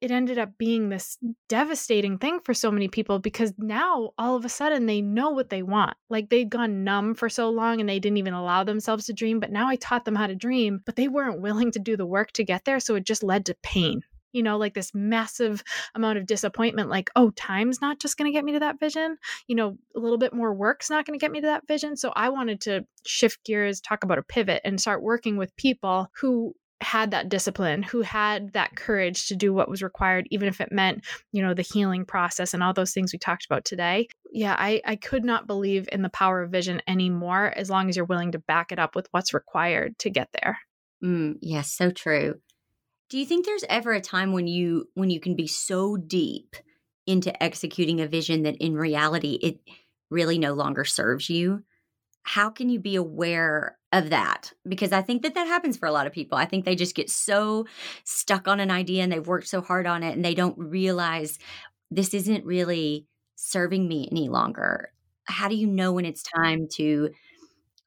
it ended up being this devastating thing for so many people because now all of a sudden they know what they want. Like they'd gone numb for so long and they didn't even allow themselves to dream. But now I taught them how to dream, but they weren't willing to do the work to get there. So it just led to pain. You know, like this massive amount of disappointment, like, oh, time's not just going to get me to that vision. You know, a little bit more work's not going to get me to that vision. So I wanted to shift gears, talk about a pivot, and start working with people who had that discipline, who had that courage to do what was required, even if it meant, you know, the healing process and all those things we talked about today. Yeah, I, I could not believe in the power of vision anymore as long as you're willing to back it up with what's required to get there.
Mm, yes, so true. Do you think there's ever a time when you when you can be so deep into executing a vision that in reality it really no longer serves you? How can you be aware of that because I think that that happens for a lot of people. I think they just get so stuck on an idea and they've worked so hard on it and they don't realize this isn't really serving me any longer. How do you know when it's time to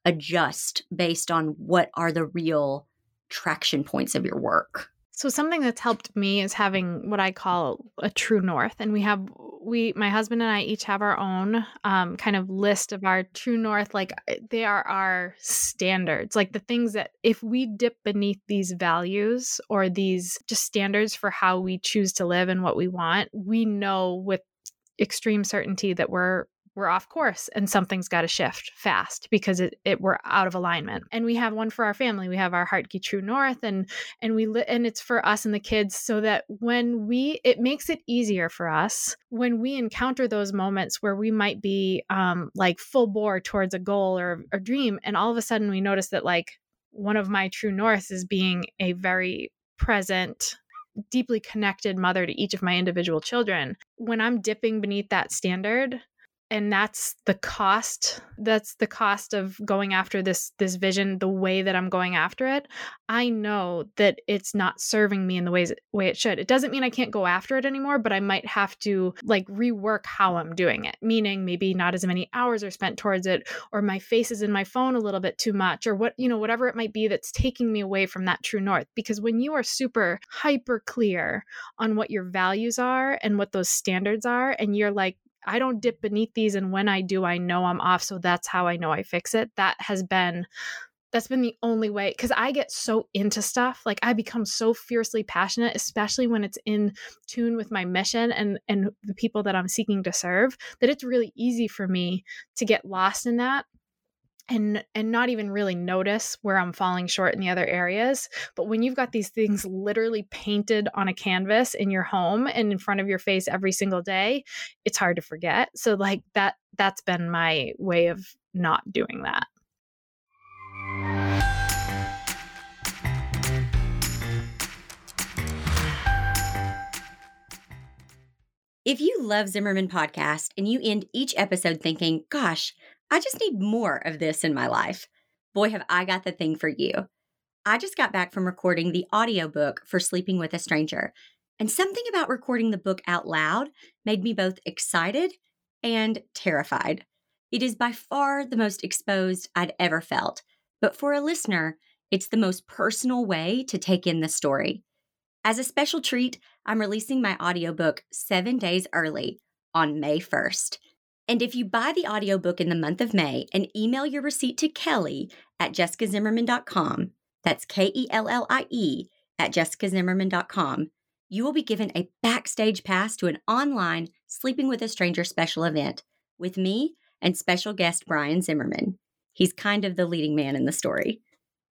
adjust based on what are the real traction points of your work?
So something that's helped me is having what I call a true north, and we have we my husband and I each have our own um, kind of list of our true north. Like eh, they are our standards, like the things that if we dip beneath these values or these just standards for how we choose to live and what we want, we know with extreme certainty that we're we're off course and something's got to shift fast because it, it we're out of alignment. And we have one for our family we have our Hartke true north and and we li- and it's for us and the kids so that when we it makes it easier for us when we encounter those moments where we might be um like full bore towards a goal or a dream and all of a sudden we notice that like one of my true norths is being a very present deeply connected mother to each of my individual children. When i'm dipping beneath that standard and that's the cost that's the cost of going after this this vision the way that i'm going after it. I know that it's not serving me in the ways way it should. It doesn't mean i can't go after it anymore but i might have to like rework how i'm doing it meaning maybe not as many hours are spent towards it or my face is in my phone a little bit too much or what you know whatever it might be that's taking me away from that true north. Because when you are super hyper clear on what your values are and what those standards are and you're like I don't dip beneath these and when I do I know I'm off so that's how I know I fix it. That has been that's been the only way cuz I get so into stuff. Like I become so fiercely passionate especially when it's in tune with my mission and and the people that I'm seeking to serve that it's really easy for me to get lost in that and and not even really notice where I'm falling short in the other areas. But when you've got these things literally painted on a canvas in your home and in front of your face every single day, it's hard to forget. So like that that's been my way of not doing that.
If you love Zimmerman podcast and you end each episode thinking, gosh, I just need more of this in my life. Boy, have I got the thing for you. I just got back from recording the audiobook for Sleeping with a Stranger, and something about recording the book out loud made me both excited and terrified. It is by far the most exposed I'd ever felt, but for a listener, it's the most personal way to take in the story. As a special treat, I'm releasing my audiobook seven days early on May 1st. And if you buy the audiobook in the month of May and email your receipt to Kellie at jessicazimmerman.com, that's K E L L I E at jessicazimmerman.com, you will be given a backstage pass to an online Sleeping with a Stranger special event with me and special guest Brian Zimmerman. He's kind of the leading man in the story.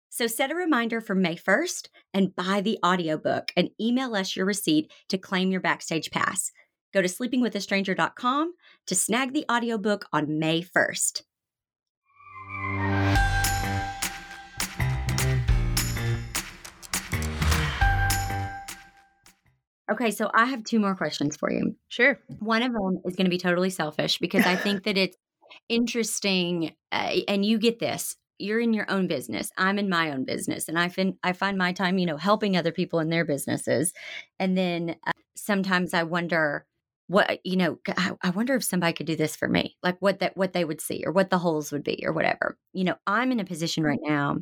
So set a reminder for May 1st and buy the audiobook and email us your receipt to claim your backstage pass. Go to sleepingwithastranger.com to snag the audiobook on May 1st. Okay, so I have two more questions for you.
Sure.
One of them is going to be totally selfish because I think that it's interesting uh, and you get this you're in your own business i'm in my own business and i find i find my time you know helping other people in their businesses and then uh, sometimes i wonder what you know I, wonder if somebody could do this for me like what that what they would see or what the holes would be or whatever. You know i'm in a position right now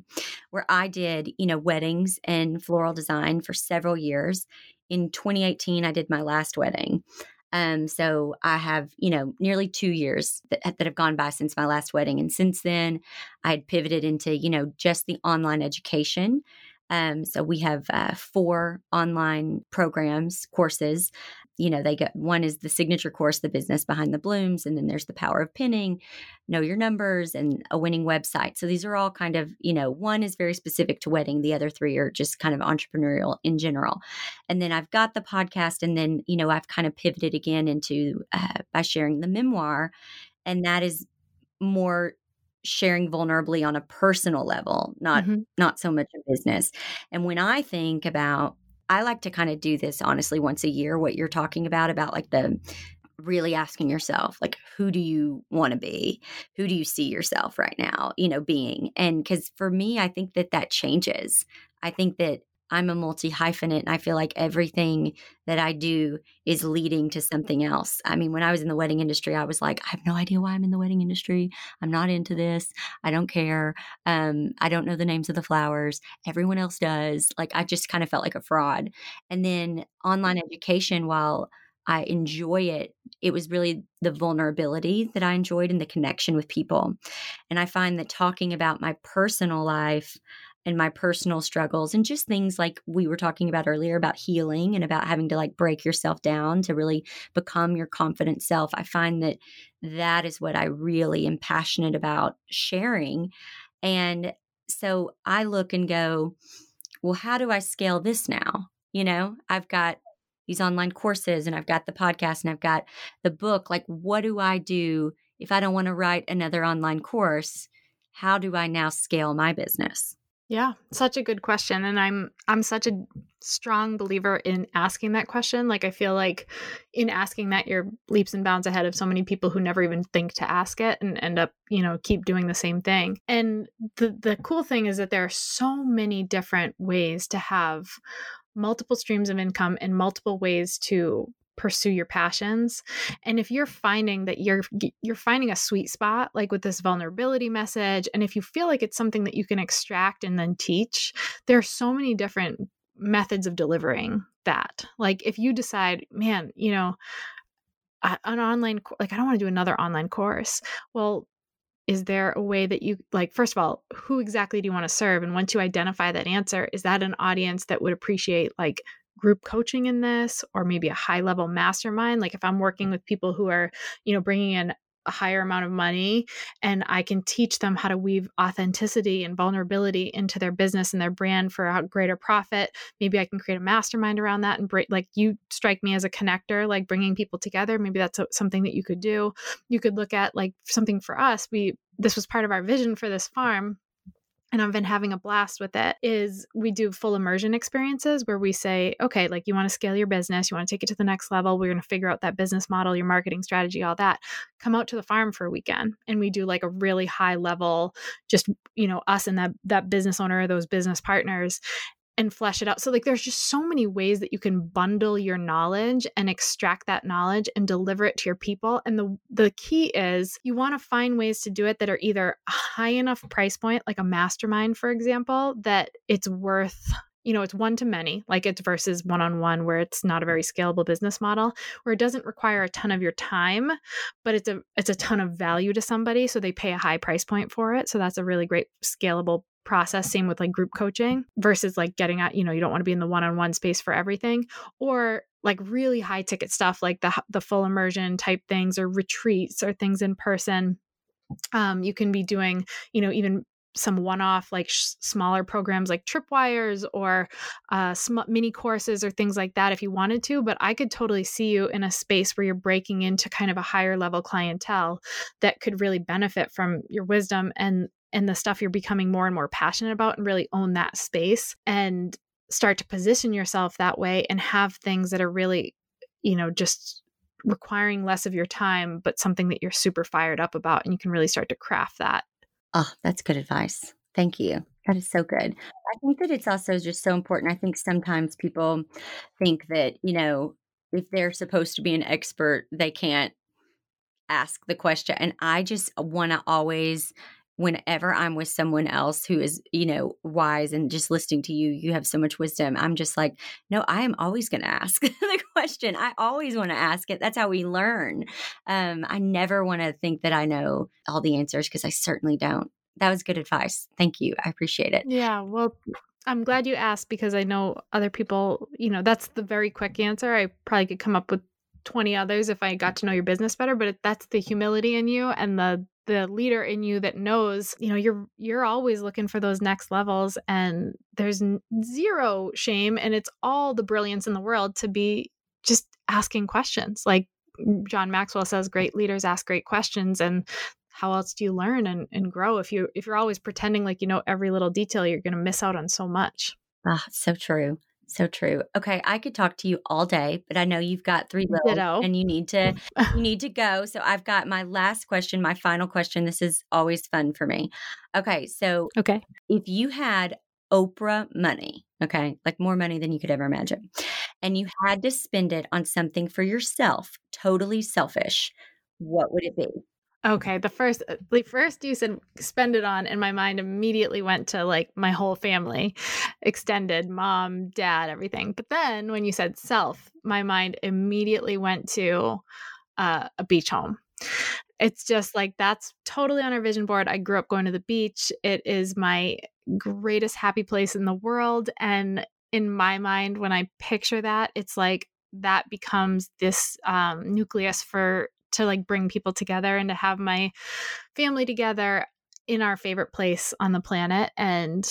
where i did you know weddings and floral design for several years. In 2018 i did my last wedding. Um, so I have, you know, nearly two years that, that have gone by since my last wedding. And since then, I had pivoted into, you know, just the online education um, so we have uh, four online programs, courses. You know, they get one is the signature course, The Business Behind the Blooms, and then there's the Power of Pinning, Know Your Numbers, and a winning website. So these are all kind of, you know, one is very specific to wedding, the other three are just kind of entrepreneurial in general. And then I've got the podcast, and then, you know, I've kind of pivoted again into uh, by sharing the memoir, and that is more sharing vulnerably on a personal level, not mm-hmm. not so much a business. And when I think about I like to kind of do this honestly once a year what you're talking about about like the really asking yourself like who do you want to be who do you see yourself right now you know being and cuz for me I think that that changes I think that I'm a multi hyphenate and I feel like everything that I do is leading to something else. I mean, when I was in the wedding industry, I was like, I have no idea why I'm in the wedding industry. I'm not into this. I don't care. Um, I don't know the names of the flowers. Everyone else does. Like, I just kind of felt like a fraud. And then online education, while I enjoy it, it was really the vulnerability that I enjoyed and the connection with people. And I find that talking about my personal life, and my personal struggles and just things like we were talking about earlier about healing and about having to like break yourself down to really become your confident self. I find that that is what I really am passionate about sharing. And so I look and go, well, how do I scale this now? You know, I've got these online courses and I've got the podcast and I've got the book. Like, what do I do if I don't want to write another online course? How do I now scale my business?
Yeah, such a good question and I'm I'm such a strong believer in asking that question. Like I feel like in asking that you're leaps and bounds ahead of so many people who never even think to ask it and end up, you know, keep doing the same thing. And the the cool thing is that there are so many different ways to have multiple streams of income and multiple ways to pursue your passions and if you're finding that you're you're finding a sweet spot like with this vulnerability message and if you feel like it's something that you can extract and then teach there are so many different methods of delivering that. Like if you decide man you know an online like i don't want to do another online course. Well is there a way that you like first of all who exactly do you want to serve? And once you identify that answer is that an audience that would appreciate like group coaching in this or maybe a high level mastermind like if i'm working with people who are you know bringing in a higher amount of money and I can teach them how to weave authenticity and vulnerability into their business and their brand for a greater profit. Maybe I can create a mastermind around that and break, like you strike me as a connector, like bringing people together. Maybe that's something that you could do. You could look at like something for us. We, this was part of our vision for this farm and I've been having a blast with it is we do full immersion experiences where we say, okay, like you want to scale your business, you want to take it to the next level, we're going to figure out that business model, your marketing strategy, all that. Come out to the farm for a weekend and we do like a really high level just, you know, us and that that business owner, those business partners and flesh it out. So like there's just so many ways that you can bundle your knowledge and extract that knowledge and deliver it to your people. And the the key is you want to find ways to do it that are either high enough price point, like a mastermind, for example, that it's worth you know, it's one to many, like it's versus one on one, where it's not a very scalable business model, where it doesn't require a ton of your time, but it's a it's a ton of value to somebody, so they pay a high price point for it. So that's a really great scalable process same with like group coaching versus like getting at you know you don't want to be in the one-on-one space for everything or like really high ticket stuff like the the full immersion type things or retreats or things in person. Um, you can be doing you know even some one-off like sh- smaller programs like tripwires or uh, sm- mini courses or things like that if you wanted to but i could totally see you in a space where you're breaking into kind of a higher level clientele that could really benefit from your wisdom and and the stuff you're becoming more and more passionate about and really own that space and start to position yourself that way and have things that are really you know just requiring less of your time but something that you're super fired up about and you can really start to craft that.
Oh that's good advice. Thank you. That is so good. I think that it's also just so important. I think sometimes people think that you know if they're supposed to be an expert they can't ask the question and i just want to always whenever I'm with someone else who is, you know, wise and just listening to you, you have so much wisdom. I'm just like, no, I am always going to ask the question. I always want to ask it. That's how we learn. Um, I never want to think that I know all the answers because I certainly don't. That was good advice. Thank you. I appreciate it.
Yeah. Well, I'm glad you asked because I know other people, you know, that's the very quick answer. I probably could come up with 20 others if I got to know your business better, but that's the humility in you and the the leader in you that knows you know you're you're always looking for those next levels and there's zero shame and it's all the brilliance in the world to be just asking questions. Like john maxwell says great leaders ask great questions and how else do you learn and, and grow? If you if you're always pretending like you know every little detail you're going to miss out on so much.
Ah so true so true. Okay, I could talk to you all day, but I know you've got three little Ditto. and you need to uh-huh. you need to go. So I've got my last question, my final question. This is always fun for me. Okay, so
okay,
if you had Oprah money, okay, like more money than you could ever imagine, and you had to spend it on something for yourself, totally selfish, what would it be?
Okay, the first uh, the first you said spend it on and my mind immediately went to like my whole family, extended, mom, dad, everything. But then when you said self, my mind immediately went to uh, a beach home. it's just like that's totally on our vision board. I grew up going to the beach. It is my greatest happy place in the world. And in my mind, when I picture that, it's like that becomes this um, nucleus for to like bring people together and to have my family together in our favorite place on the planet. And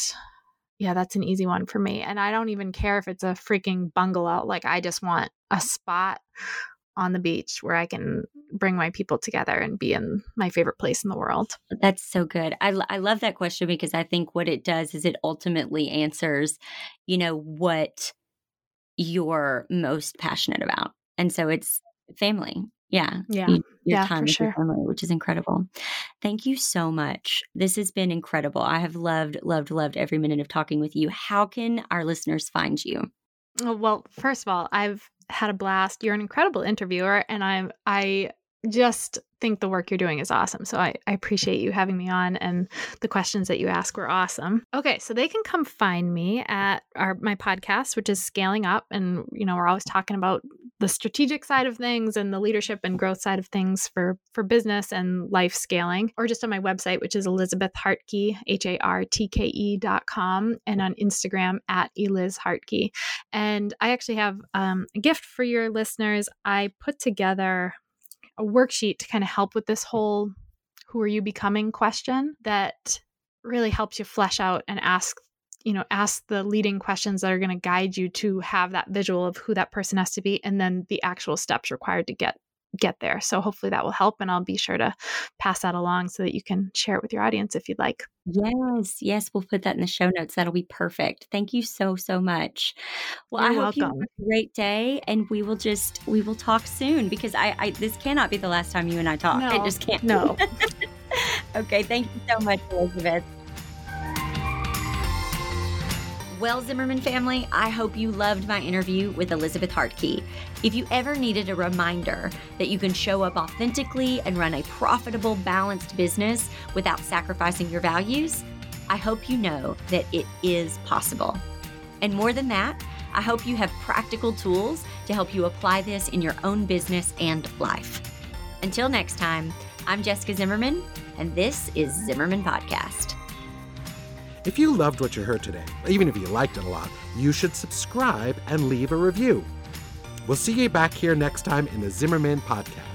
yeah, that's an easy one for me. And I don't even care if it's a freaking bungalow. Like, I just want a spot on the beach where I can bring my people together and be in my favorite place in the world.
That's so good. I, I love that question because I think what it does is it ultimately answers, you know, what you're most passionate about. And so it's family. Yeah.
Yeah.
Your
yeah,
time
for
with your
sure.
family, which is incredible. Thank you so much. This has been incredible. I have loved, loved, loved every minute of talking with you. How can our listeners find you?
Oh, well, first of all, I've had a blast. You're an incredible interviewer, and I'm I just think the work you're doing is awesome. So I, I appreciate you having me on and the questions that you ask were awesome. Okay, so they can come find me at our my podcast, which is scaling up. And you know, we're always talking about the strategic side of things and the leadership and growth side of things for for business and life scaling, or just on my website, which is Elizabeth Hartke, H-A-R-T-K-E dot com, and on Instagram at Eliz Hartke. And I actually have um, a gift for your listeners. I put together a worksheet to kind of help with this whole who are you becoming question that really helps you flesh out and ask you know ask the leading questions that are going to guide you to have that visual of who that person has to be and then the actual steps required to get get there so hopefully that will help and i'll be sure to pass that along so that you can share it with your audience if you'd like
Yes, yes, we'll put that in the show notes. That'll be perfect. Thank you so so much. Well,
You're
I hope you have a great day, and we will just we will talk soon because I, I this cannot be the last time you and I talk. it
No,
just can't.
no.
okay, thank you so much, Elizabeth. Well, Zimmerman family, I hope you loved my interview with Elizabeth Hartke. If you ever needed a reminder that you can show up authentically and run a profitable, balanced business without sacrificing your values, I hope you know that it is possible. And more than that, I hope you have practical tools to help you apply this in your own business and life. Until next time, I'm Jessica Zimmerman, and this is Zimmerman Podcast.
If you loved what you heard today, even if you liked it a lot, you should subscribe and leave a review. We'll see you back here next time in the Zimmerman Podcast.